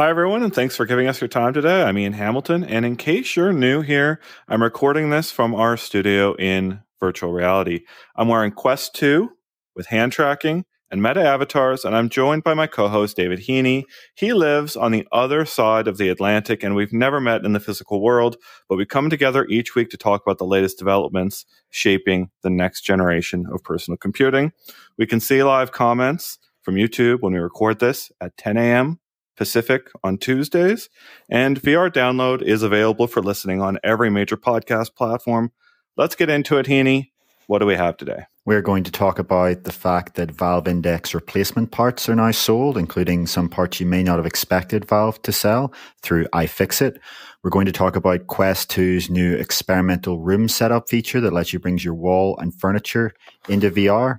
Hi, everyone, and thanks for giving us your time today. I'm Ian Hamilton, and in case you're new here, I'm recording this from our studio in virtual reality. I'm wearing Quest 2 with hand tracking and meta avatars, and I'm joined by my co host, David Heaney. He lives on the other side of the Atlantic, and we've never met in the physical world, but we come together each week to talk about the latest developments shaping the next generation of personal computing. We can see live comments from YouTube when we record this at 10 a.m. Pacific on Tuesdays. And VR download is available for listening on every major podcast platform. Let's get into it, Heaney. What do we have today? We're going to talk about the fact that Valve Index replacement parts are now sold, including some parts you may not have expected Valve to sell through iFixit. We're going to talk about Quest 2's new experimental room setup feature that lets you bring your wall and furniture into VR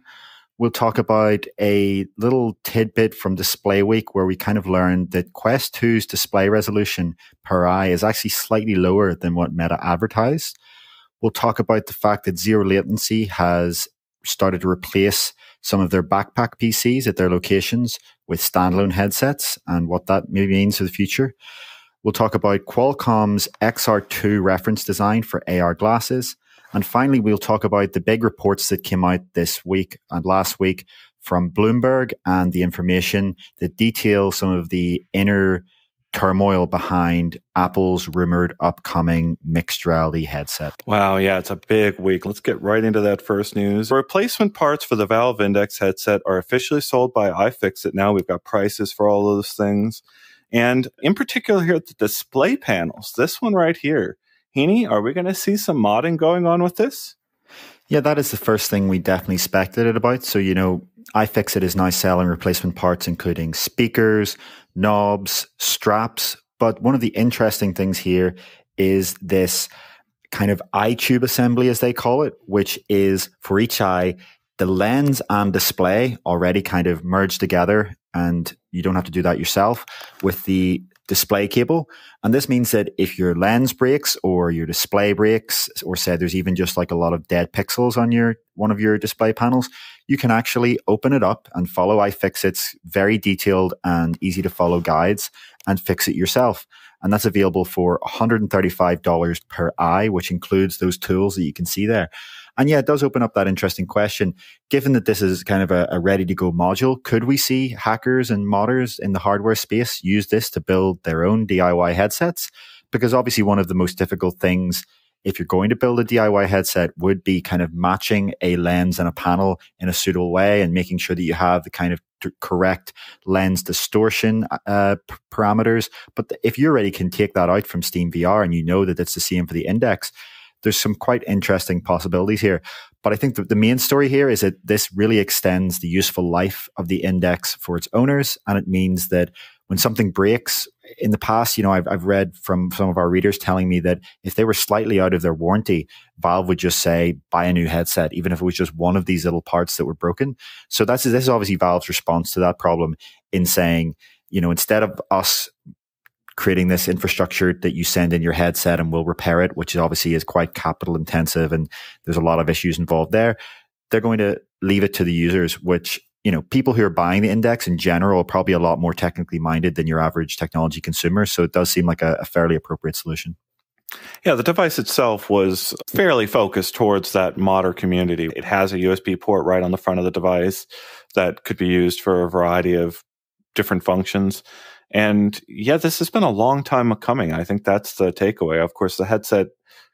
we'll talk about a little tidbit from Display Week where we kind of learned that Quest 2's display resolution per eye is actually slightly lower than what Meta advertised. We'll talk about the fact that zero latency has started to replace some of their backpack PCs at their locations with standalone headsets and what that maybe means for the future. We'll talk about Qualcomm's XR2 reference design for AR glasses. And finally, we'll talk about the big reports that came out this week and last week from Bloomberg and the information that detail some of the inner turmoil behind Apple's rumored upcoming mixed reality headset. Wow, yeah, it's a big week. Let's get right into that first news. Replacement parts for the Valve Index headset are officially sold by iFixit now. We've got prices for all those things. And in particular here, the display panels, this one right here, Heaney, are we going to see some modding going on with this? Yeah, that is the first thing we definitely speculated about. So, you know, iFixit is now selling replacement parts, including speakers, knobs, straps. But one of the interesting things here is this kind of eye tube assembly, as they call it, which is for each eye, the lens and display already kind of merged together. And you don't have to do that yourself with the display cable. And this means that if your lens breaks or your display breaks, or say there's even just like a lot of dead pixels on your one of your display panels, you can actually open it up and follow iFixit's very detailed and easy to follow guides and fix it yourself. And that's available for $135 per eye, which includes those tools that you can see there. And yeah, it does open up that interesting question. Given that this is kind of a, a ready to go module, could we see hackers and modders in the hardware space use this to build their own DIY headsets? Because obviously one of the most difficult things if you're going to build a DIY headset would be kind of matching a lens and a panel in a suitable way and making sure that you have the kind of correct lens distortion uh, parameters. But if you already can take that out from Steam VR and you know that it's the same for the index, there's some quite interesting possibilities here. But I think the, the main story here is that this really extends the useful life of the index for its owners. And it means that when something breaks in the past, you know, I've, I've read from some of our readers telling me that if they were slightly out of their warranty, Valve would just say, buy a new headset, even if it was just one of these little parts that were broken. So that's, this is obviously Valve's response to that problem in saying, you know, instead of us creating this infrastructure that you send in your headset and will repair it, which obviously is quite capital intensive and there's a lot of issues involved there. They're going to leave it to the users, which, you know, people who are buying the index in general are probably a lot more technically minded than your average technology consumer. So it does seem like a, a fairly appropriate solution. Yeah, the device itself was fairly focused towards that modder community. It has a USB port right on the front of the device that could be used for a variety of different functions. And yeah, this has been a long time coming. I think that's the takeaway. Of course, the headset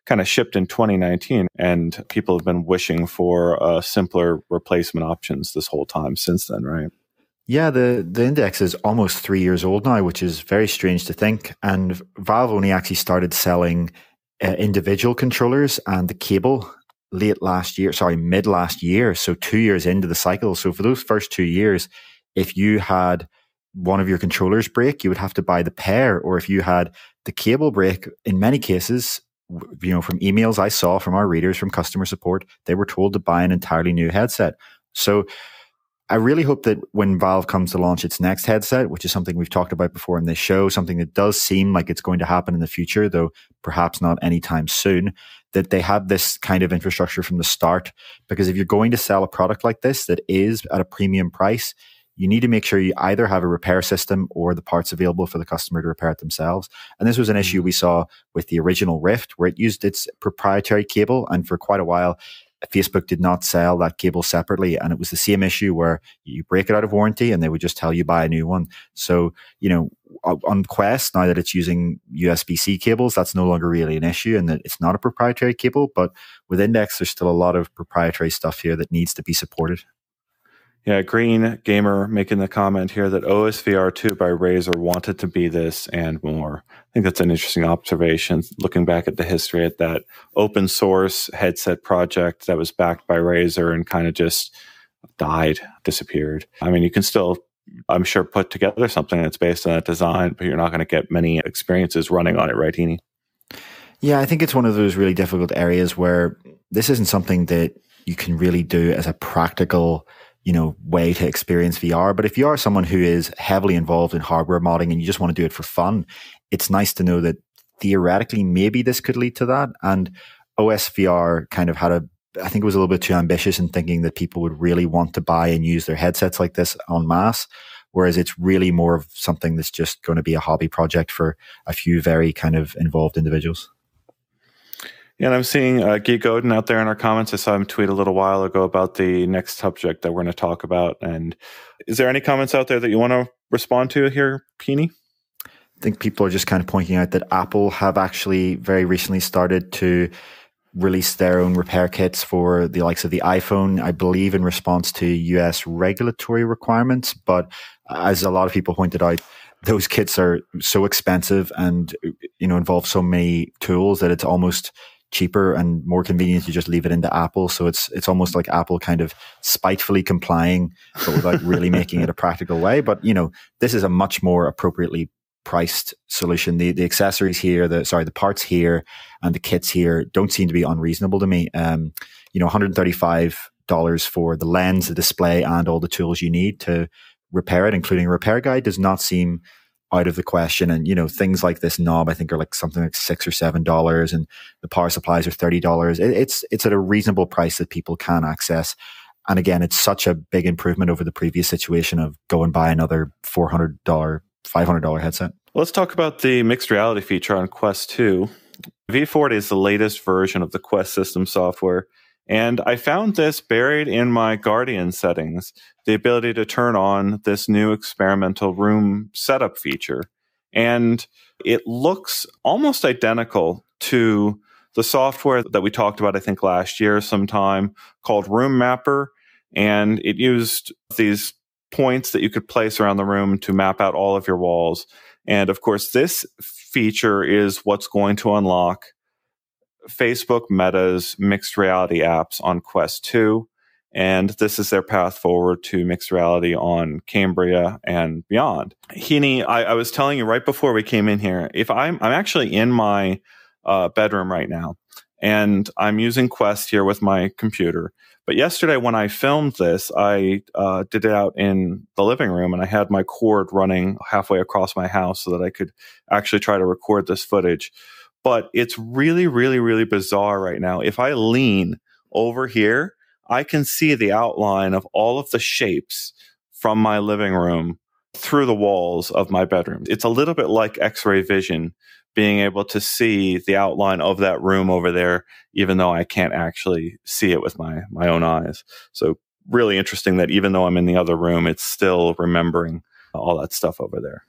kind of shipped in 2019 and people have been wishing for uh, simpler replacement options this whole time since then, right? Yeah, the, the index is almost three years old now, which is very strange to think. And Valve only actually started selling uh, individual controllers and the cable late last year, sorry, mid last year. So two years into the cycle. So for those first two years, if you had one of your controllers break, you would have to buy the pair. Or if you had the cable break, in many cases, you know, from emails I saw from our readers from customer support, they were told to buy an entirely new headset. So I really hope that when Valve comes to launch its next headset, which is something we've talked about before in this show, something that does seem like it's going to happen in the future, though perhaps not anytime soon, that they have this kind of infrastructure from the start. Because if you're going to sell a product like this that is at a premium price, you need to make sure you either have a repair system or the parts available for the customer to repair it themselves. And this was an issue mm. we saw with the original Rift where it used its proprietary cable. And for quite a while, Facebook did not sell that cable separately. And it was the same issue where you break it out of warranty and they would just tell you buy a new one. So, you know, on Quest, now that it's using USB C cables, that's no longer really an issue and that it's not a proprietary cable. But with Index, there's still a lot of proprietary stuff here that needs to be supported. Yeah, Green Gamer making the comment here that OSVR 2 by Razer wanted to be this and more. I think that's an interesting observation looking back at the history at that open source headset project that was backed by Razer and kind of just died, disappeared. I mean, you can still, I'm sure, put together something that's based on that design, but you're not going to get many experiences running on it, right, Heaney? Yeah, I think it's one of those really difficult areas where this isn't something that you can really do as a practical you know, way to experience VR. But if you are someone who is heavily involved in hardware modding and you just want to do it for fun, it's nice to know that theoretically maybe this could lead to that. And OSVR kind of had a, I think it was a little bit too ambitious in thinking that people would really want to buy and use their headsets like this en masse. Whereas it's really more of something that's just going to be a hobby project for a few very kind of involved individuals. And I'm seeing uh, Guy Godin out there in our comments. I saw him tweet a little while ago about the next subject that we're going to talk about. And is there any comments out there that you want to respond to here, Heaney? I think people are just kind of pointing out that Apple have actually very recently started to release their own repair kits for the likes of the iPhone, I believe in response to US regulatory requirements. But as a lot of people pointed out, those kits are so expensive and you know involve so many tools that it's almost cheaper and more convenient to just leave it into Apple. So it's it's almost like Apple kind of spitefully complying, but without really making it a practical way. But you know, this is a much more appropriately priced solution. The the accessories here, the sorry, the parts here and the kits here don't seem to be unreasonable to me. Um, you know, 135 dollars for the lens, the display, and all the tools you need to repair it, including a repair guide, does not seem out of the question. And, you know, things like this knob, I think are like something like six or seven dollars and the power supplies are $30. It, it's, it's at a reasonable price that people can access. And again, it's such a big improvement over the previous situation of go and buy another $400, $500 headset. Let's talk about the mixed reality feature on Quest 2. V40 is the latest version of the Quest system software. And I found this buried in my Guardian settings, the ability to turn on this new experimental room setup feature. And it looks almost identical to the software that we talked about, I think last year sometime called Room Mapper. And it used these points that you could place around the room to map out all of your walls. And of course, this feature is what's going to unlock Facebook Meta's mixed reality apps on Quest 2. And this is their path forward to mixed reality on Cambria and beyond. Heaney, I, I was telling you right before we came in here, if I'm, I'm actually in my uh, bedroom right now and I'm using Quest here with my computer. But yesterday, when I filmed this, I uh, did it out in the living room and I had my cord running halfway across my house so that I could actually try to record this footage but it's really, really, really bizarre right now. If I lean over here, I can see the outline of all of the shapes from my living room through the walls of my bedroom. It's a little bit like x ray vision, being able to see the outline of that room over there, even though I can't actually see it with my, my own eyes. So, really interesting that even though I'm in the other room, it's still remembering all that stuff over there.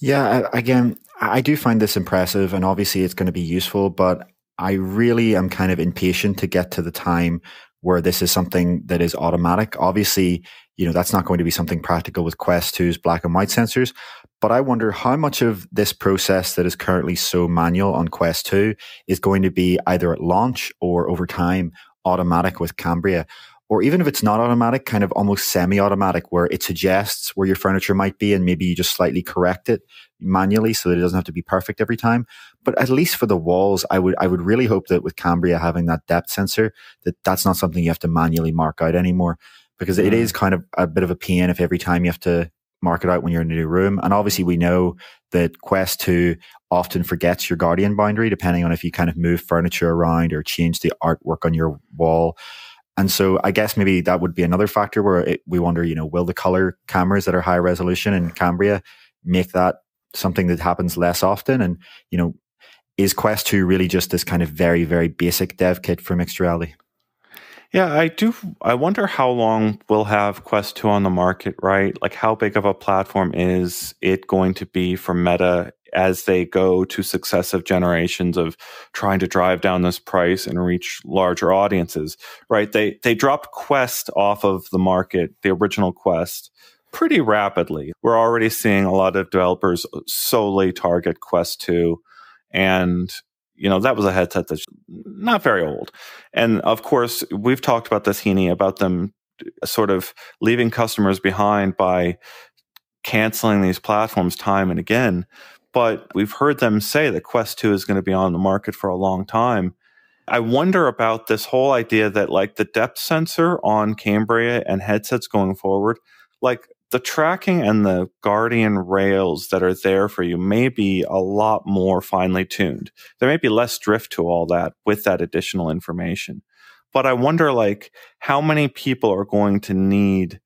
Yeah, again, I do find this impressive and obviously it's going to be useful, but I really am kind of impatient to get to the time where this is something that is automatic. Obviously, you know, that's not going to be something practical with Quest 2's black and white sensors, but I wonder how much of this process that is currently so manual on Quest 2 is going to be either at launch or over time automatic with Cambria or even if it's not automatic, kind of almost semi automatic, where it suggests where your furniture might be and maybe you just slightly correct it manually so that it doesn't have to be perfect every time. But at least for the walls, I would, I would really hope that with Cambria having that depth sensor, that that's not something you have to manually mark out anymore because mm. it is kind of a bit of a pain if every time you have to mark it out when you're in a new room. And obviously we know that Quest 2 often forgets your Guardian boundary depending on if you kind of move furniture around or change the artwork on your wall. And so I guess maybe that would be another factor where it, we wonder, you know, will the color cameras that are high resolution in Cambria make that something that happens less often? And, you know, is Quest 2 really just this kind of very, very basic dev kit for mixed reality? Yeah, I do. I wonder how long we'll have Quest 2 on the market, right? Like, how big of a platform is it going to be for Meta as they go to successive generations of trying to drive down this price and reach larger audiences, right? They, they dropped Quest off of the market, the original Quest, pretty rapidly. We're already seeing a lot of developers solely target Quest 2 and you know that was a headset that's not very old and of course we've talked about this heaney about them uh, sort of leaving customers behind by canceling these platforms time and again but we've heard them say that quest 2 is going to be on the market for a long time i wonder about this whole idea that like the depth sensor on cambria and headsets going forward like the tracking and the Guardian rails that are there for you may be a lot more finely tuned. There may be less drift to all that with that additional information. But I wonder like how many people are going to need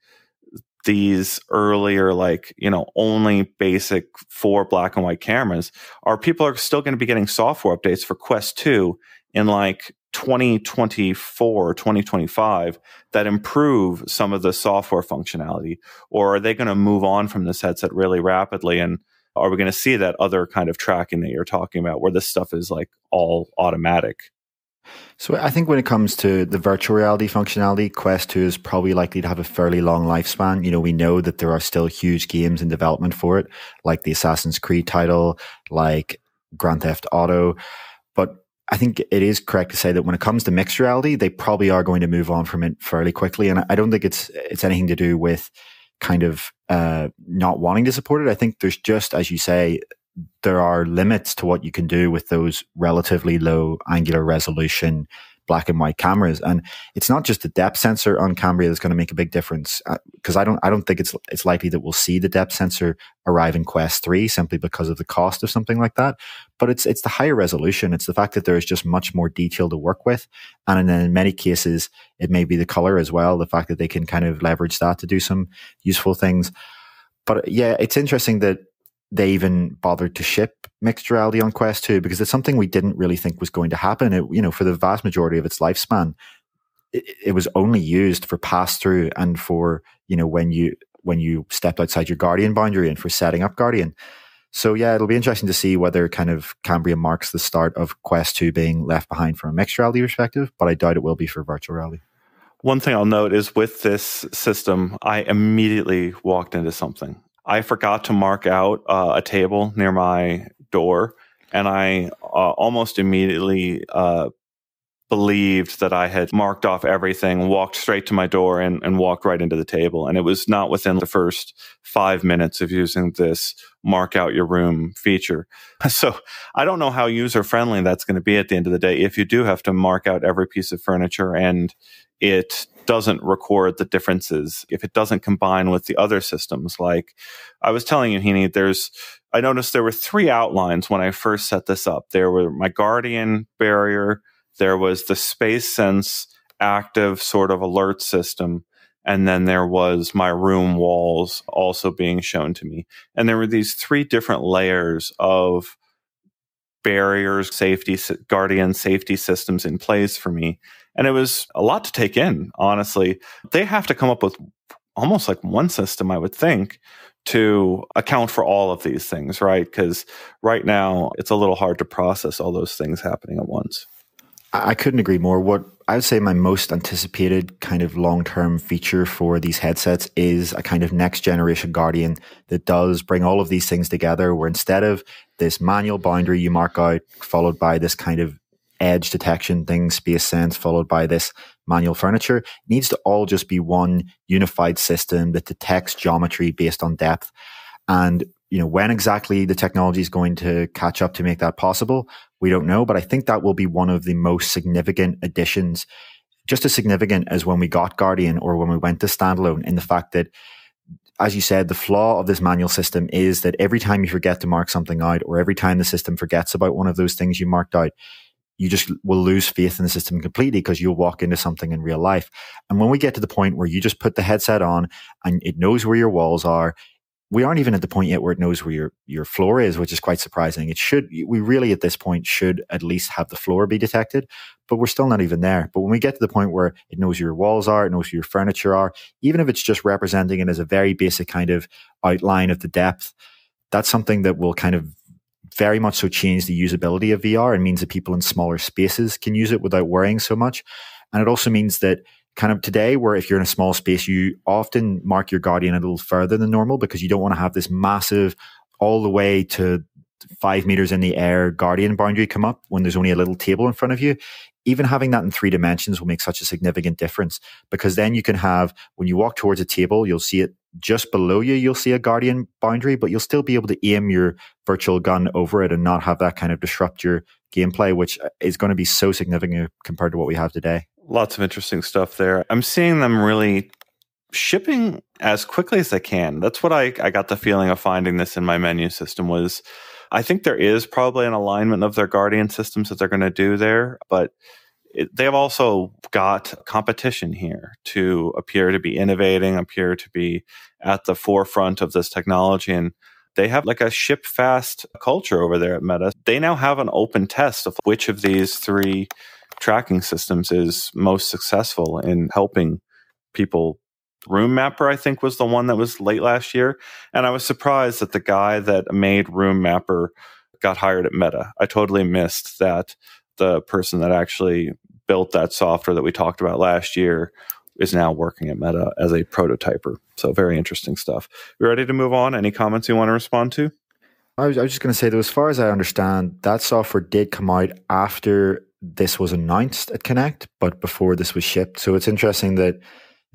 these earlier like you know only basic four black and white cameras are people are still going to be getting software updates for quest 2 in like 2024 2025 that improve some of the software functionality? Or are they going to move on from this headset really rapidly? And are we going to see that other kind of tracking that you're talking about where this stuff is like all automatic so I think when it comes to the virtual reality functionality, Quest 2 is probably likely to have a fairly long lifespan. You know, we know that there are still huge games in development for it, like the Assassin's Creed title, like Grand Theft Auto. But I think it is correct to say that when it comes to mixed reality, they probably are going to move on from it fairly quickly. And I don't think it's it's anything to do with kind of uh, not wanting to support it. I think there's just, as you say, there are limits to what you can do with those relatively low angular resolution black and white cameras. And it's not just the depth sensor on Cambria that's going to make a big difference. Because uh, I don't, I don't think it's it's likely that we'll see the depth sensor arrive in Quest Three simply because of the cost of something like that. But it's it's the higher resolution. It's the fact that there is just much more detail to work with, and then in many cases, it may be the color as well. The fact that they can kind of leverage that to do some useful things. But yeah, it's interesting that they even bothered to ship mixed reality on Quest 2 because it's something we didn't really think was going to happen. It, you know, for the vast majority of its lifespan, it, it was only used for pass through and for, you know, when you, when you stepped outside your Guardian boundary and for setting up Guardian. So yeah, it'll be interesting to see whether kind of Cambria marks the start of Quest 2 being left behind from a mixed reality perspective, but I doubt it will be for virtual reality. One thing I'll note is with this system, I immediately walked into something. I forgot to mark out uh, a table near my door, and I uh, almost immediately uh, believed that I had marked off everything, walked straight to my door, and, and walked right into the table. And it was not within the first five minutes of using this mark out your room feature. So I don't know how user friendly that's going to be at the end of the day if you do have to mark out every piece of furniture and it doesn't record the differences, if it doesn't combine with the other systems. Like I was telling you, Heaney, there's, I noticed there were three outlines when I first set this up. There were my Guardian barrier, there was the Space Sense active sort of alert system, and then there was my room walls also being shown to me. And there were these three different layers of barriers, safety, guardian safety systems in place for me. And it was a lot to take in, honestly. They have to come up with almost like one system, I would think, to account for all of these things, right? Because right now it's a little hard to process all those things happening at once. I couldn't agree more. What I would say my most anticipated kind of long term feature for these headsets is a kind of next generation Guardian that does bring all of these things together, where instead of this manual boundary you mark out, followed by this kind of edge detection thing, space sense, followed by this manual furniture. Needs to all just be one unified system that detects geometry based on depth. And, you know, when exactly the technology is going to catch up to make that possible, we don't know. But I think that will be one of the most significant additions, just as significant as when we got Guardian or when we went to standalone in the fact that as you said, the flaw of this manual system is that every time you forget to mark something out or every time the system forgets about one of those things you marked out, you just will lose faith in the system completely because you'll walk into something in real life. And when we get to the point where you just put the headset on and it knows where your walls are, we aren't even at the point yet where it knows where your, your floor is, which is quite surprising. It should, we really at this point should at least have the floor be detected, but we're still not even there. But when we get to the point where it knows your walls are, it knows your furniture are, even if it's just representing it as a very basic kind of outline of the depth, that's something that will kind of very much so change the usability of VR and means that people in smaller spaces can use it without worrying so much. And it also means that kind of today where if you're in a small space, you often mark your guardian a little further than normal because you don't want to have this massive all the way to five meters in the air guardian boundary come up when there's only a little table in front of you. Even having that in three dimensions will make such a significant difference because then you can have, when you walk towards a table, you'll see it just below you, you'll see a guardian boundary, but you'll still be able to aim your virtual gun over it and not have that kind of disrupt your gameplay, which uh, is going to be so significant compared to what we have today. Lots of interesting stuff there. I'm seeing them really shipping as quickly as they can. That's what I, I got the feeling of finding this in my menu system was I think there is probably an alignment of their Guardian systems that they're going to do there, but it, they have also got competition here to appear to be innovating, appear to be at the forefront of this technology. And they have like a ship fast culture over there at Meta. They now have an open test of which of these three tracking systems is most successful in helping people. Room Mapper, I think, was the one that was late last year. And I was surprised that the guy that made Room Mapper got hired at Meta. I totally missed that the person that actually built that software that we talked about last year is now working at Meta as a prototyper. So very interesting stuff. You ready to move on? Any comments you want to respond to? I was, I was just going to say that as far as I understand, that software did come out after this was announced at Connect, but before this was shipped. So it's interesting that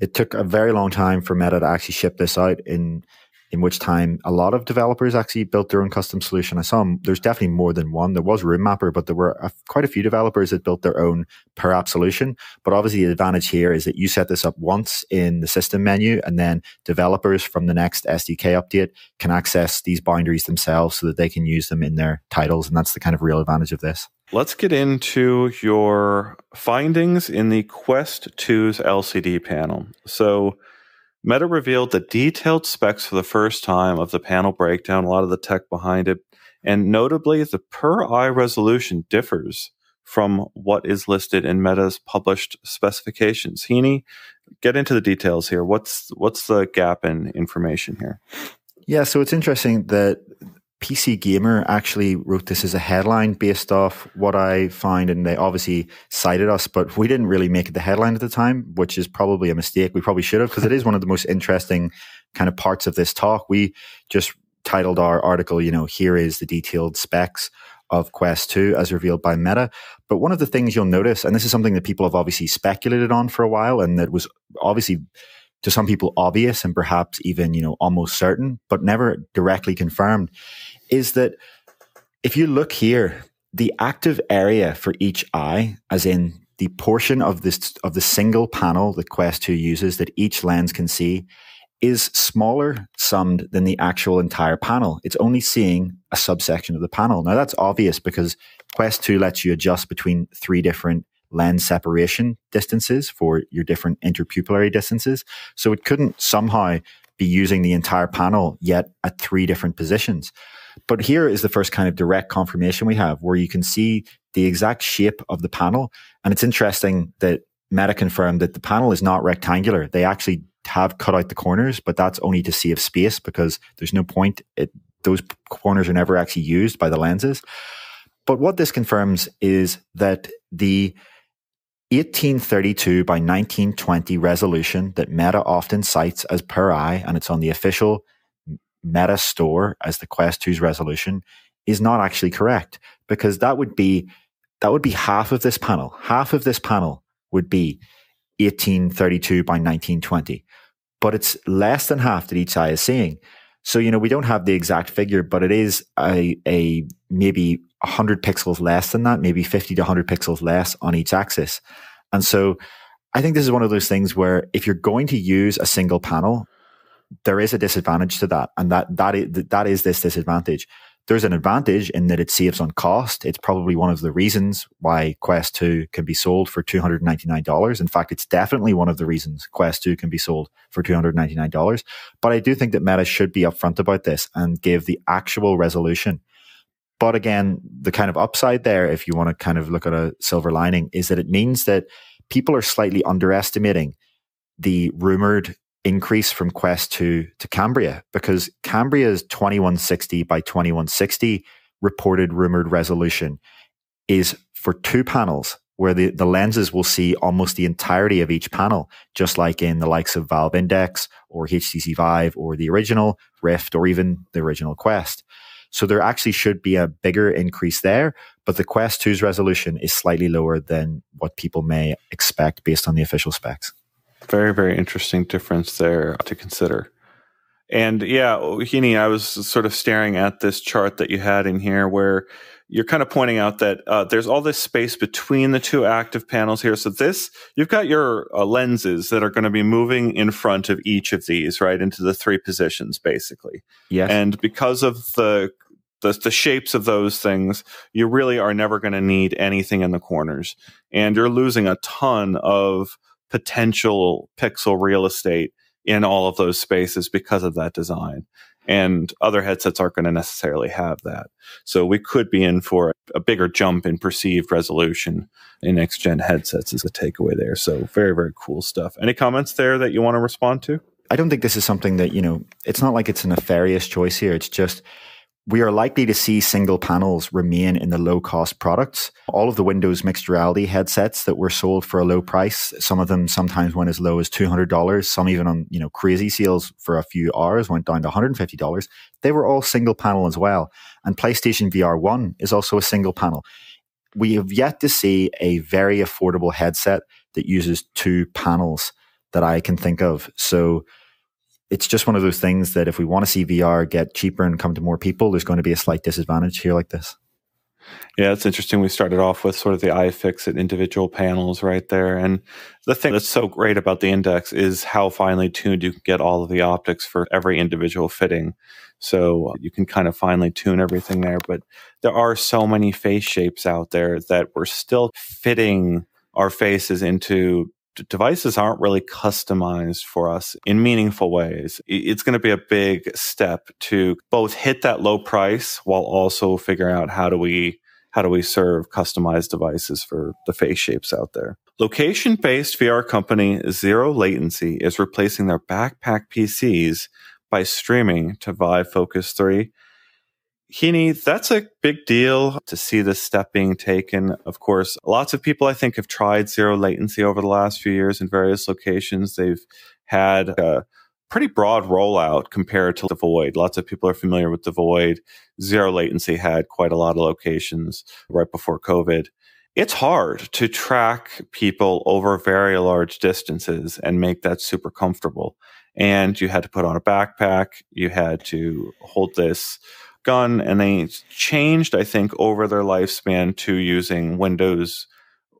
it took a very long time for Meta to actually ship this out in in which time a lot of developers actually built their own custom solution. I saw there's definitely more than one. There was Room Mapper, but there were a, quite a few developers that built their own per app solution. But obviously, the advantage here is that you set this up once in the system menu, and then developers from the next SDK update can access these boundaries themselves so that they can use them in their titles. And that's the kind of real advantage of this. Let's get into your findings in the Quest 2's LCD panel. So, Meta revealed the detailed specs for the first time of the panel breakdown, a lot of the tech behind it, and notably the per eye resolution differs from what is listed in Meta's published specifications. Heaney, get into the details here. What's what's the gap in information here? Yeah, so it's interesting that PC Gamer actually wrote this as a headline based off what I find, and they obviously cited us, but we didn't really make it the headline at the time, which is probably a mistake. We probably should have because it is one of the most interesting kind of parts of this talk. We just titled our article, you know, here is the detailed specs of Quest 2 as revealed by Meta. But one of the things you'll notice, and this is something that people have obviously speculated on for a while, and that was obviously to some people obvious and perhaps even, you know, almost certain, but never directly confirmed, is that if you look here, the active area for each eye, as in the portion of this of the single panel that Quest 2 uses that each lens can see, is smaller summed than the actual entire panel. It's only seeing a subsection of the panel. Now that's obvious because Quest 2 lets you adjust between three different lens separation distances for your different interpupillary distances. So it couldn't somehow be using the entire panel yet at three different positions. But here is the first kind of direct confirmation we have where you can see the exact shape of the panel. And it's interesting that Meta confirmed that the panel is not rectangular. They actually have cut out the corners, but that's only to save space because there's no point. It, those corners are never actually used by the lenses. But what this confirms is that the 1832 by 1920 resolution that Meta often cites as per eye, and it's on the official Meta store as the Quest 2's resolution, is not actually correct because that would be that would be half of this panel. Half of this panel would be 1832 by 1920, but it's less than half that each eye is seeing. So you know we don't have the exact figure, but it is a a maybe 100 pixels less than that, maybe 50 to 100 pixels less on each axis. And so I think this is one of those things where if you're going to use a single panel, there is a disadvantage to that. And that, that is, that is this disadvantage. There's an advantage in that it saves on cost. It's probably one of the reasons why Quest 2 can be sold for $299. In fact, it's definitely one of the reasons Quest 2 can be sold for $299. But I do think that Meta should be upfront about this and give the actual resolution. But again, the kind of upside there, if you want to kind of look at a silver lining, is that it means that people are slightly underestimating the rumored increase from Quest 2 to Cambria because Cambria's 2160 by 2160 reported rumored resolution is for two panels where the, the lenses will see almost the entirety of each panel, just like in the likes of Valve Index or HTC Vive or the original Rift or even the original Quest. So there actually should be a bigger increase there, but the Quest 2's resolution is slightly lower than what people may expect based on the official specs. Very, very interesting difference there to consider. And yeah, Heaney, I was sort of staring at this chart that you had in here where you're kind of pointing out that uh, there's all this space between the two active panels here. So this, you've got your uh, lenses that are going to be moving in front of each of these, right, into the three positions, basically. Yes. And because of the the, the shapes of those things, you really are never going to need anything in the corners, and you're losing a ton of potential pixel real estate in all of those spaces because of that design. And other headsets aren't going to necessarily have that. So we could be in for a bigger jump in perceived resolution in next gen headsets is the takeaway there. So very, very cool stuff. Any comments there that you want to respond to? I don't think this is something that, you know, it's not like it's a nefarious choice here. It's just we are likely to see single panels remain in the low cost products. All of the Windows mixed reality headsets that were sold for a low price, some of them sometimes went as low as $200. Some even on, you know, crazy sales for a few hours went down to $150. They were all single panel as well. And PlayStation VR 1 is also a single panel. We have yet to see a very affordable headset that uses two panels that I can think of. So, it's just one of those things that if we want to see VR get cheaper and come to more people, there's going to be a slight disadvantage here like this. Yeah, it's interesting. We started off with sort of the iFixit individual panels right there. And the thing that's so great about the index is how finely tuned you can get all of the optics for every individual fitting. So you can kind of finely tune everything there. But there are so many face shapes out there that we're still fitting our faces into devices aren't really customized for us in meaningful ways. It's going to be a big step to both hit that low price while also figuring out how do we how do we serve customized devices for the face shapes out there. Location based VR company Zero Latency is replacing their backpack PCs by streaming to Vive Focus 3 Heaney, that's a big deal to see this step being taken. Of course, lots of people I think have tried zero latency over the last few years in various locations. They've had a pretty broad rollout compared to the Void. Lots of people are familiar with the Void. Zero latency had quite a lot of locations right before COVID. It's hard to track people over very large distances and make that super comfortable. And you had to put on a backpack. You had to hold this gun and they changed, I think, over their lifespan to using Windows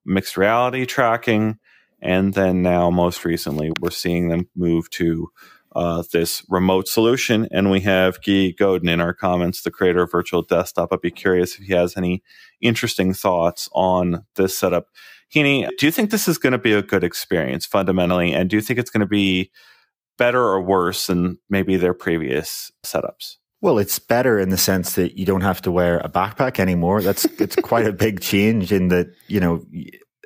mixed reality tracking. And then now, most recently, we're seeing them move to uh, this remote solution. And we have Guy Godin in our comments, the creator of Virtual Desktop. I'd be curious if he has any interesting thoughts on this setup. Heaney, do you think this is going to be a good experience fundamentally? And do you think it's going to be better or worse than maybe their previous setups? Well, it's better in the sense that you don't have to wear a backpack anymore. That's it's quite a big change in that, you know,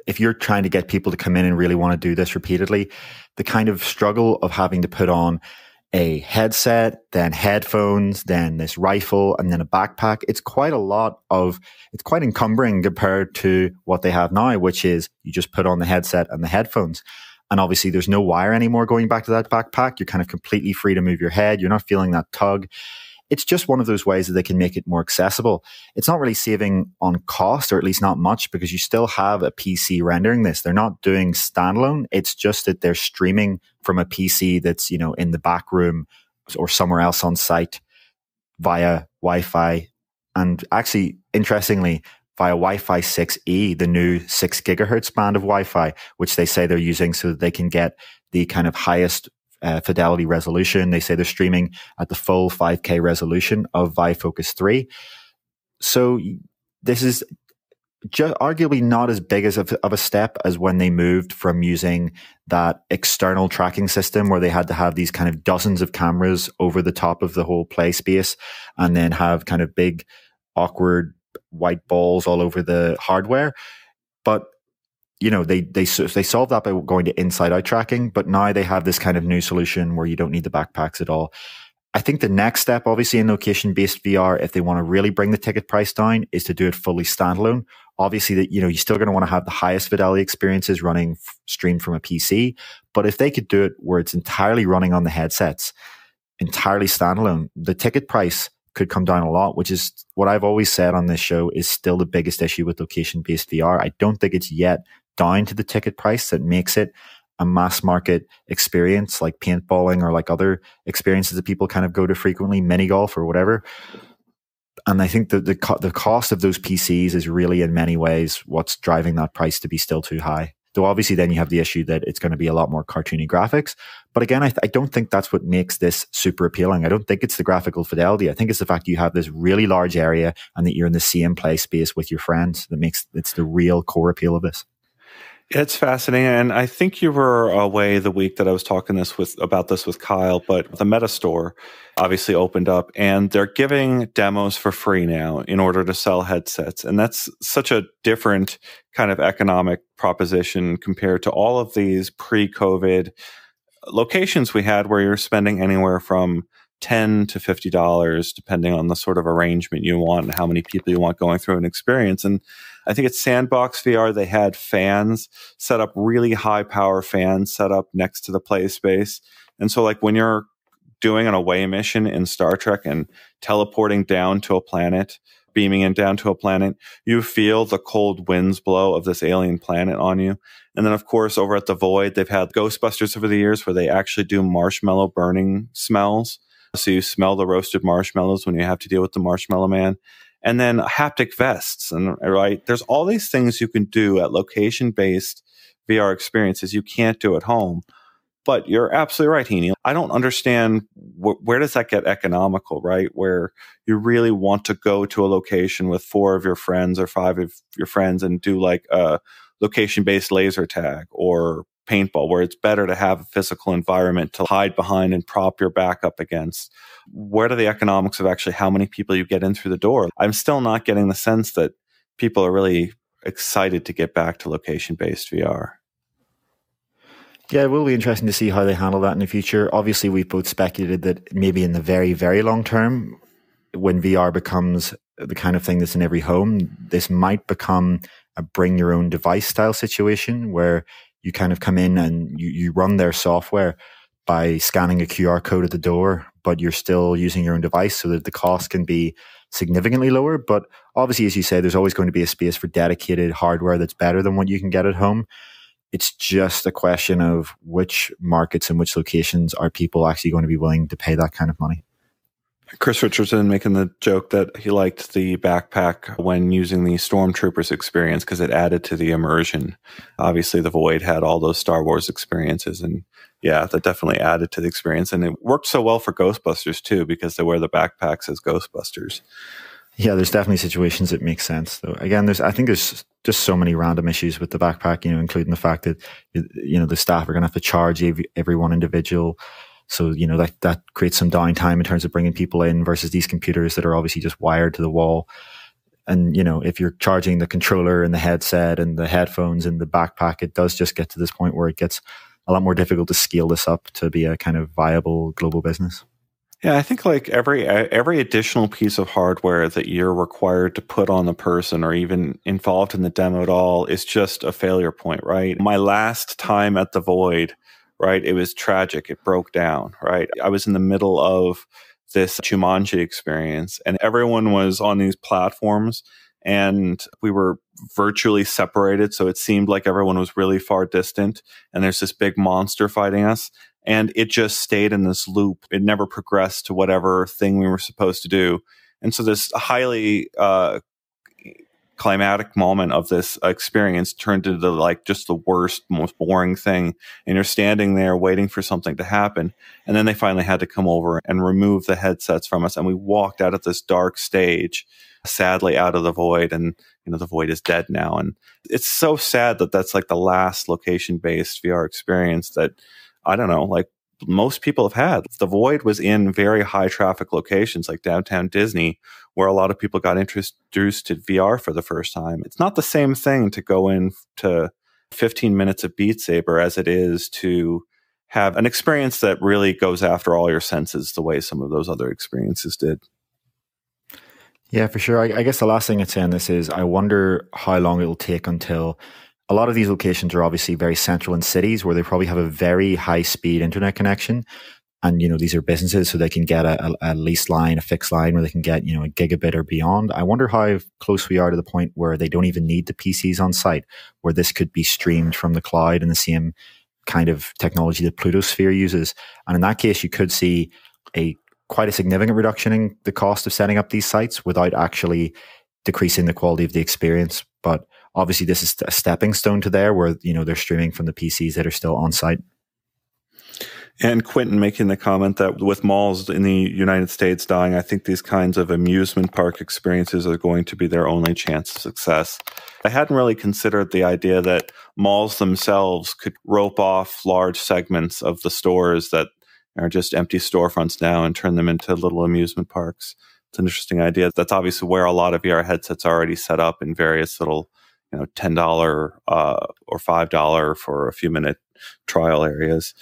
if you're trying to get people to come in and really want to do this repeatedly, the kind of struggle of having to put on a headset, then headphones, then this rifle, and then a backpack. It's quite a lot of, it's quite encumbering compared to what they have now, which is you just put on the headset and the headphones. And obviously there's no wire anymore going back to that backpack. You're kind of completely free to move your head. You're not feeling that tug it's just one of those ways that they can make it more accessible. It's not really saving on cost, or at least not much, because you still have a PC rendering this. They're not doing standalone. It's just that they're streaming from a PC that's, you know, in the back room or somewhere else on site via Wi-Fi. And actually, interestingly, via Wi-Fi 6E, the new six gigahertz band of Wi-Fi, which they say they're using so that they can get the kind of highest uh, fidelity resolution. They say they're streaming at the full 5K resolution of Vive Focus 3. So this is arguably not as big as a, of a step as when they moved from using that external tracking system where they had to have these kind of dozens of cameras over the top of the whole play space and then have kind of big awkward white balls all over the hardware but you know they they they solved that by going to inside out tracking but now they have this kind of new solution where you don't need the backpacks at all I think the next step, obviously, in location based VR, if they want to really bring the ticket price down, is to do it fully standalone. Obviously, that you know you're still going to want to have the highest fidelity experiences running f- streamed from a PC, but if they could do it where it's entirely running on the headsets, entirely standalone, the ticket price could come down a lot. Which is what I've always said on this show is still the biggest issue with location based VR. I don't think it's yet down to the ticket price that makes it a mass market experience like paintballing or like other experiences that people kind of go to frequently, mini golf or whatever. And I think that the co- the cost of those PCs is really in many ways what's driving that price to be still too high. Though obviously then you have the issue that it's going to be a lot more cartoony graphics. But again, I, th- I don't think that's what makes this super appealing. I don't think it's the graphical fidelity. I think it's the fact you have this really large area and that you're in the same play space with your friends that makes it's the real core appeal of this. It's fascinating, and I think you were away the week that I was talking this with about this with Kyle. But the Meta Store obviously opened up, and they're giving demos for free now in order to sell headsets, and that's such a different kind of economic proposition compared to all of these pre-COVID locations we had, where you're spending anywhere from 10 to 50 dollars depending on the sort of arrangement you want and how many people you want going through an experience and i think it's sandbox vr they had fans set up really high power fans set up next to the play space. And so like when you're doing an away mission in star trek and teleporting down to a planet beaming in down to a planet you feel the cold winds blow of this alien planet on you. And then of course over at the void they've had ghostbusters over the years where they actually do marshmallow burning smells. So you smell the roasted marshmallows when you have to deal with the marshmallow man. And then haptic vests. And right, there's all these things you can do at location based VR experiences you can't do at home. But you're absolutely right, Heaney. I don't understand wh- where does that get economical, right? Where you really want to go to a location with four of your friends or five of your friends and do like a location based laser tag or paintball where it's better to have a physical environment to hide behind and prop your back up against. Where are the economics of actually how many people you get in through the door? I'm still not getting the sense that people are really excited to get back to location based VR. Yeah, it will be interesting to see how they handle that in the future. Obviously, we've both speculated that maybe in the very, very long term, when VR becomes the kind of thing that's in every home, this might become a bring your own device style situation where you kind of come in and you, you run their software by scanning a QR code at the door, but you're still using your own device so that the cost can be significantly lower. But obviously, as you say, there's always going to be a space for dedicated hardware that's better than what you can get at home. It's just a question of which markets and which locations are people actually going to be willing to pay that kind of money. Chris Richardson making the joke that he liked the backpack when using the Stormtroopers experience because it added to the immersion. Obviously, the Void had all those Star Wars experiences, and yeah, that definitely added to the experience. And it worked so well for Ghostbusters too because they wear the backpacks as Ghostbusters. Yeah, there's definitely situations that make sense though. Again, there's I think there's just so many random issues with the backpack, you know, including the fact that you know the staff are going to have to charge every, every one individual so, you know, that, that creates some downtime in terms of bringing people in versus these computers that are obviously just wired to the wall. And, you know, if you're charging the controller and the headset and the headphones and the backpack, it does just get to this point where it gets a lot more difficult to scale this up to be a kind of viable global business. Yeah, I think like every uh, every additional piece of hardware that you're required to put on the person or even involved in the demo at all is just a failure point, right? My last time at the Void, right? It was tragic. It broke down, right? I was in the middle of this Jumanji experience and everyone was on these platforms and we were virtually separated. So it seemed like everyone was really far distant and there's this big monster fighting us. And it just stayed in this loop. It never progressed to whatever thing we were supposed to do. And so this highly, uh, climatic moment of this experience turned into like just the worst, most boring thing. And you're standing there waiting for something to happen. And then they finally had to come over and remove the headsets from us. And we walked out of this dark stage, sadly out of the void. And, you know, the void is dead now. And it's so sad that that's like the last location based VR experience that I don't know, like most people have had. The void was in very high traffic locations like downtown Disney, where a lot of people got introduced to VR for the first time. It's not the same thing to go in to 15 minutes of Beat Saber as it is to have an experience that really goes after all your senses the way some of those other experiences did. Yeah, for sure. I, I guess the last thing I'd say on this is I wonder how long it'll take until a lot of these locations are obviously very central in cities where they probably have a very high speed internet connection. And, you know, these are businesses, so they can get a, a, lease line, a fixed line where they can get, you know, a gigabit or beyond. I wonder how close we are to the point where they don't even need the PCs on site, where this could be streamed from the cloud in the same kind of technology that Plutosphere uses. And in that case, you could see a quite a significant reduction in the cost of setting up these sites without actually decreasing the quality of the experience. But obviously this is a stepping stone to there where you know they're streaming from the PCs that are still on site. And Quentin making the comment that with malls in the United States dying, I think these kinds of amusement park experiences are going to be their only chance of success. I hadn't really considered the idea that malls themselves could rope off large segments of the stores that are just empty storefronts now and turn them into little amusement parks. It's an interesting idea. That's obviously where a lot of VR headsets are already set up in various little you know ten dollar uh, or five dollar for a few minute trial areas.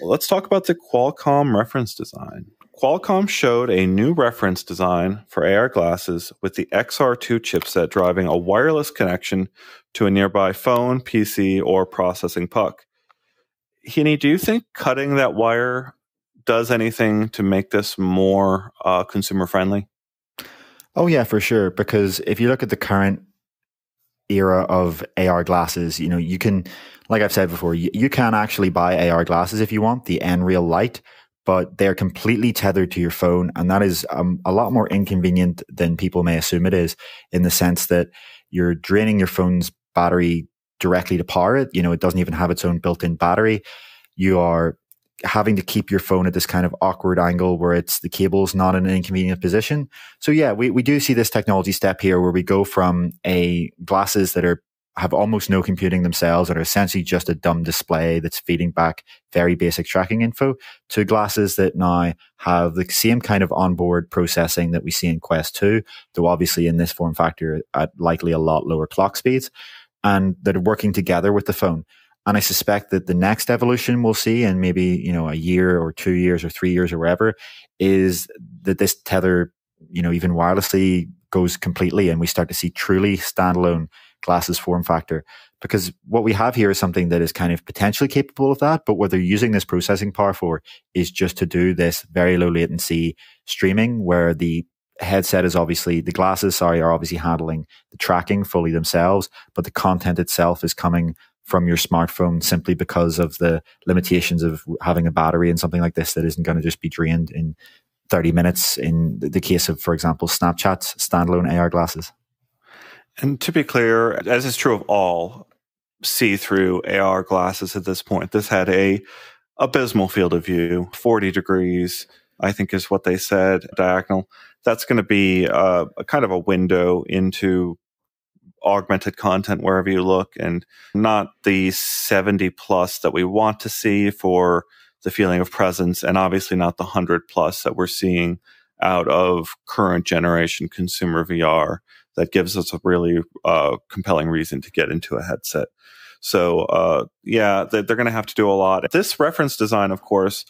let's talk about the Qualcomm reference design. Qualcomm showed a new reference design for AR glasses with the XR2 chipset driving a wireless connection to a nearby phone, PC, or processing puck. Heaney, do you think cutting that wire does anything to make this more uh, consumer friendly? Oh yeah, for sure. Because if you look at the current era of AR glasses, you know, you can, like I've said before, you, you can actually buy AR glasses if you want, the Nreal Light, but they're completely tethered to your phone. And that is um, a lot more inconvenient than people may assume it is in the sense that you're draining your phone's battery directly to power it. You know, it doesn't even have its own built in battery. You are having to keep your phone at this kind of awkward angle where it's the cable's not in an inconvenient position. So yeah, we, we do see this technology step here where we go from a glasses that are have almost no computing themselves and are essentially just a dumb display that's feeding back very basic tracking info to glasses that now have the same kind of onboard processing that we see in Quest 2, though obviously in this form factor at likely a lot lower clock speeds and that are working together with the phone. And I suspect that the next evolution we'll see in maybe, you know, a year or two years or three years or wherever is that this tether, you know, even wirelessly goes completely and we start to see truly standalone glasses form factor. Because what we have here is something that is kind of potentially capable of that, but what they're using this processing power for is just to do this very low latency streaming where the headset is obviously the glasses sorry are obviously handling the tracking fully themselves but the content itself is coming from your smartphone simply because of the limitations of having a battery and something like this that isn't going to just be drained in 30 minutes in the case of, for example, Snapchat's standalone AR glasses. And to be clear, as is true of all see-through AR glasses at this point, this had a abysmal field of view, 40 degrees, I think is what they said, diagonal. That's going to be a, a kind of a window into augmented content wherever you look and not the 70 plus that we want to see for the feeling of presence and obviously not the 100 plus that we're seeing out of current generation consumer VR that gives us a really uh, compelling reason to get into a headset. So, uh, yeah, they're going to have to do a lot. This reference design, of course,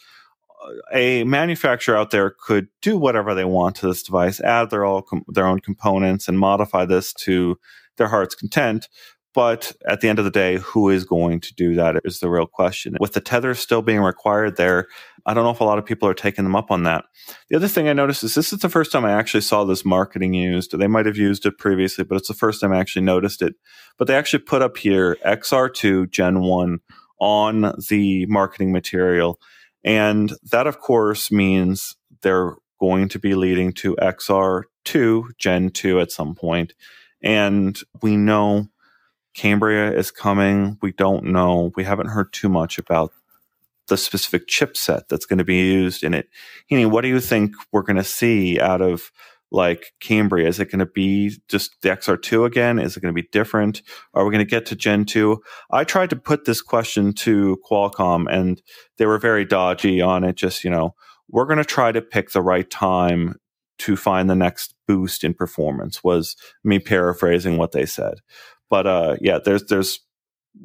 a manufacturer out there could do whatever they want to this device, add their all com- their own components, and modify this to their heart's content. But at the end of the day, who is going to do that is the real question. With the tether still being required there, I don't know if a lot of people are taking them up on that. The other thing I noticed is this is the first time I actually saw this marketing used. They might have used it previously, but it's the first time I actually noticed it. But they actually put up here XR2 Gen 1 on the marketing material. And that, of course, means they're going to be leading to XR2 Gen 2 at some point. And we know Cambria is coming. We don't know. We haven't heard too much about the specific chipset that's going to be used in it. You know, what do you think we're going to see out of like Cambria? Is it going to be just the XR2 again? Is it going to be different? Are we going to get to Gen 2? I tried to put this question to Qualcomm and they were very dodgy on it. Just, you know, we're going to try to pick the right time to find the next boost in performance was me paraphrasing what they said. But uh yeah, there's there's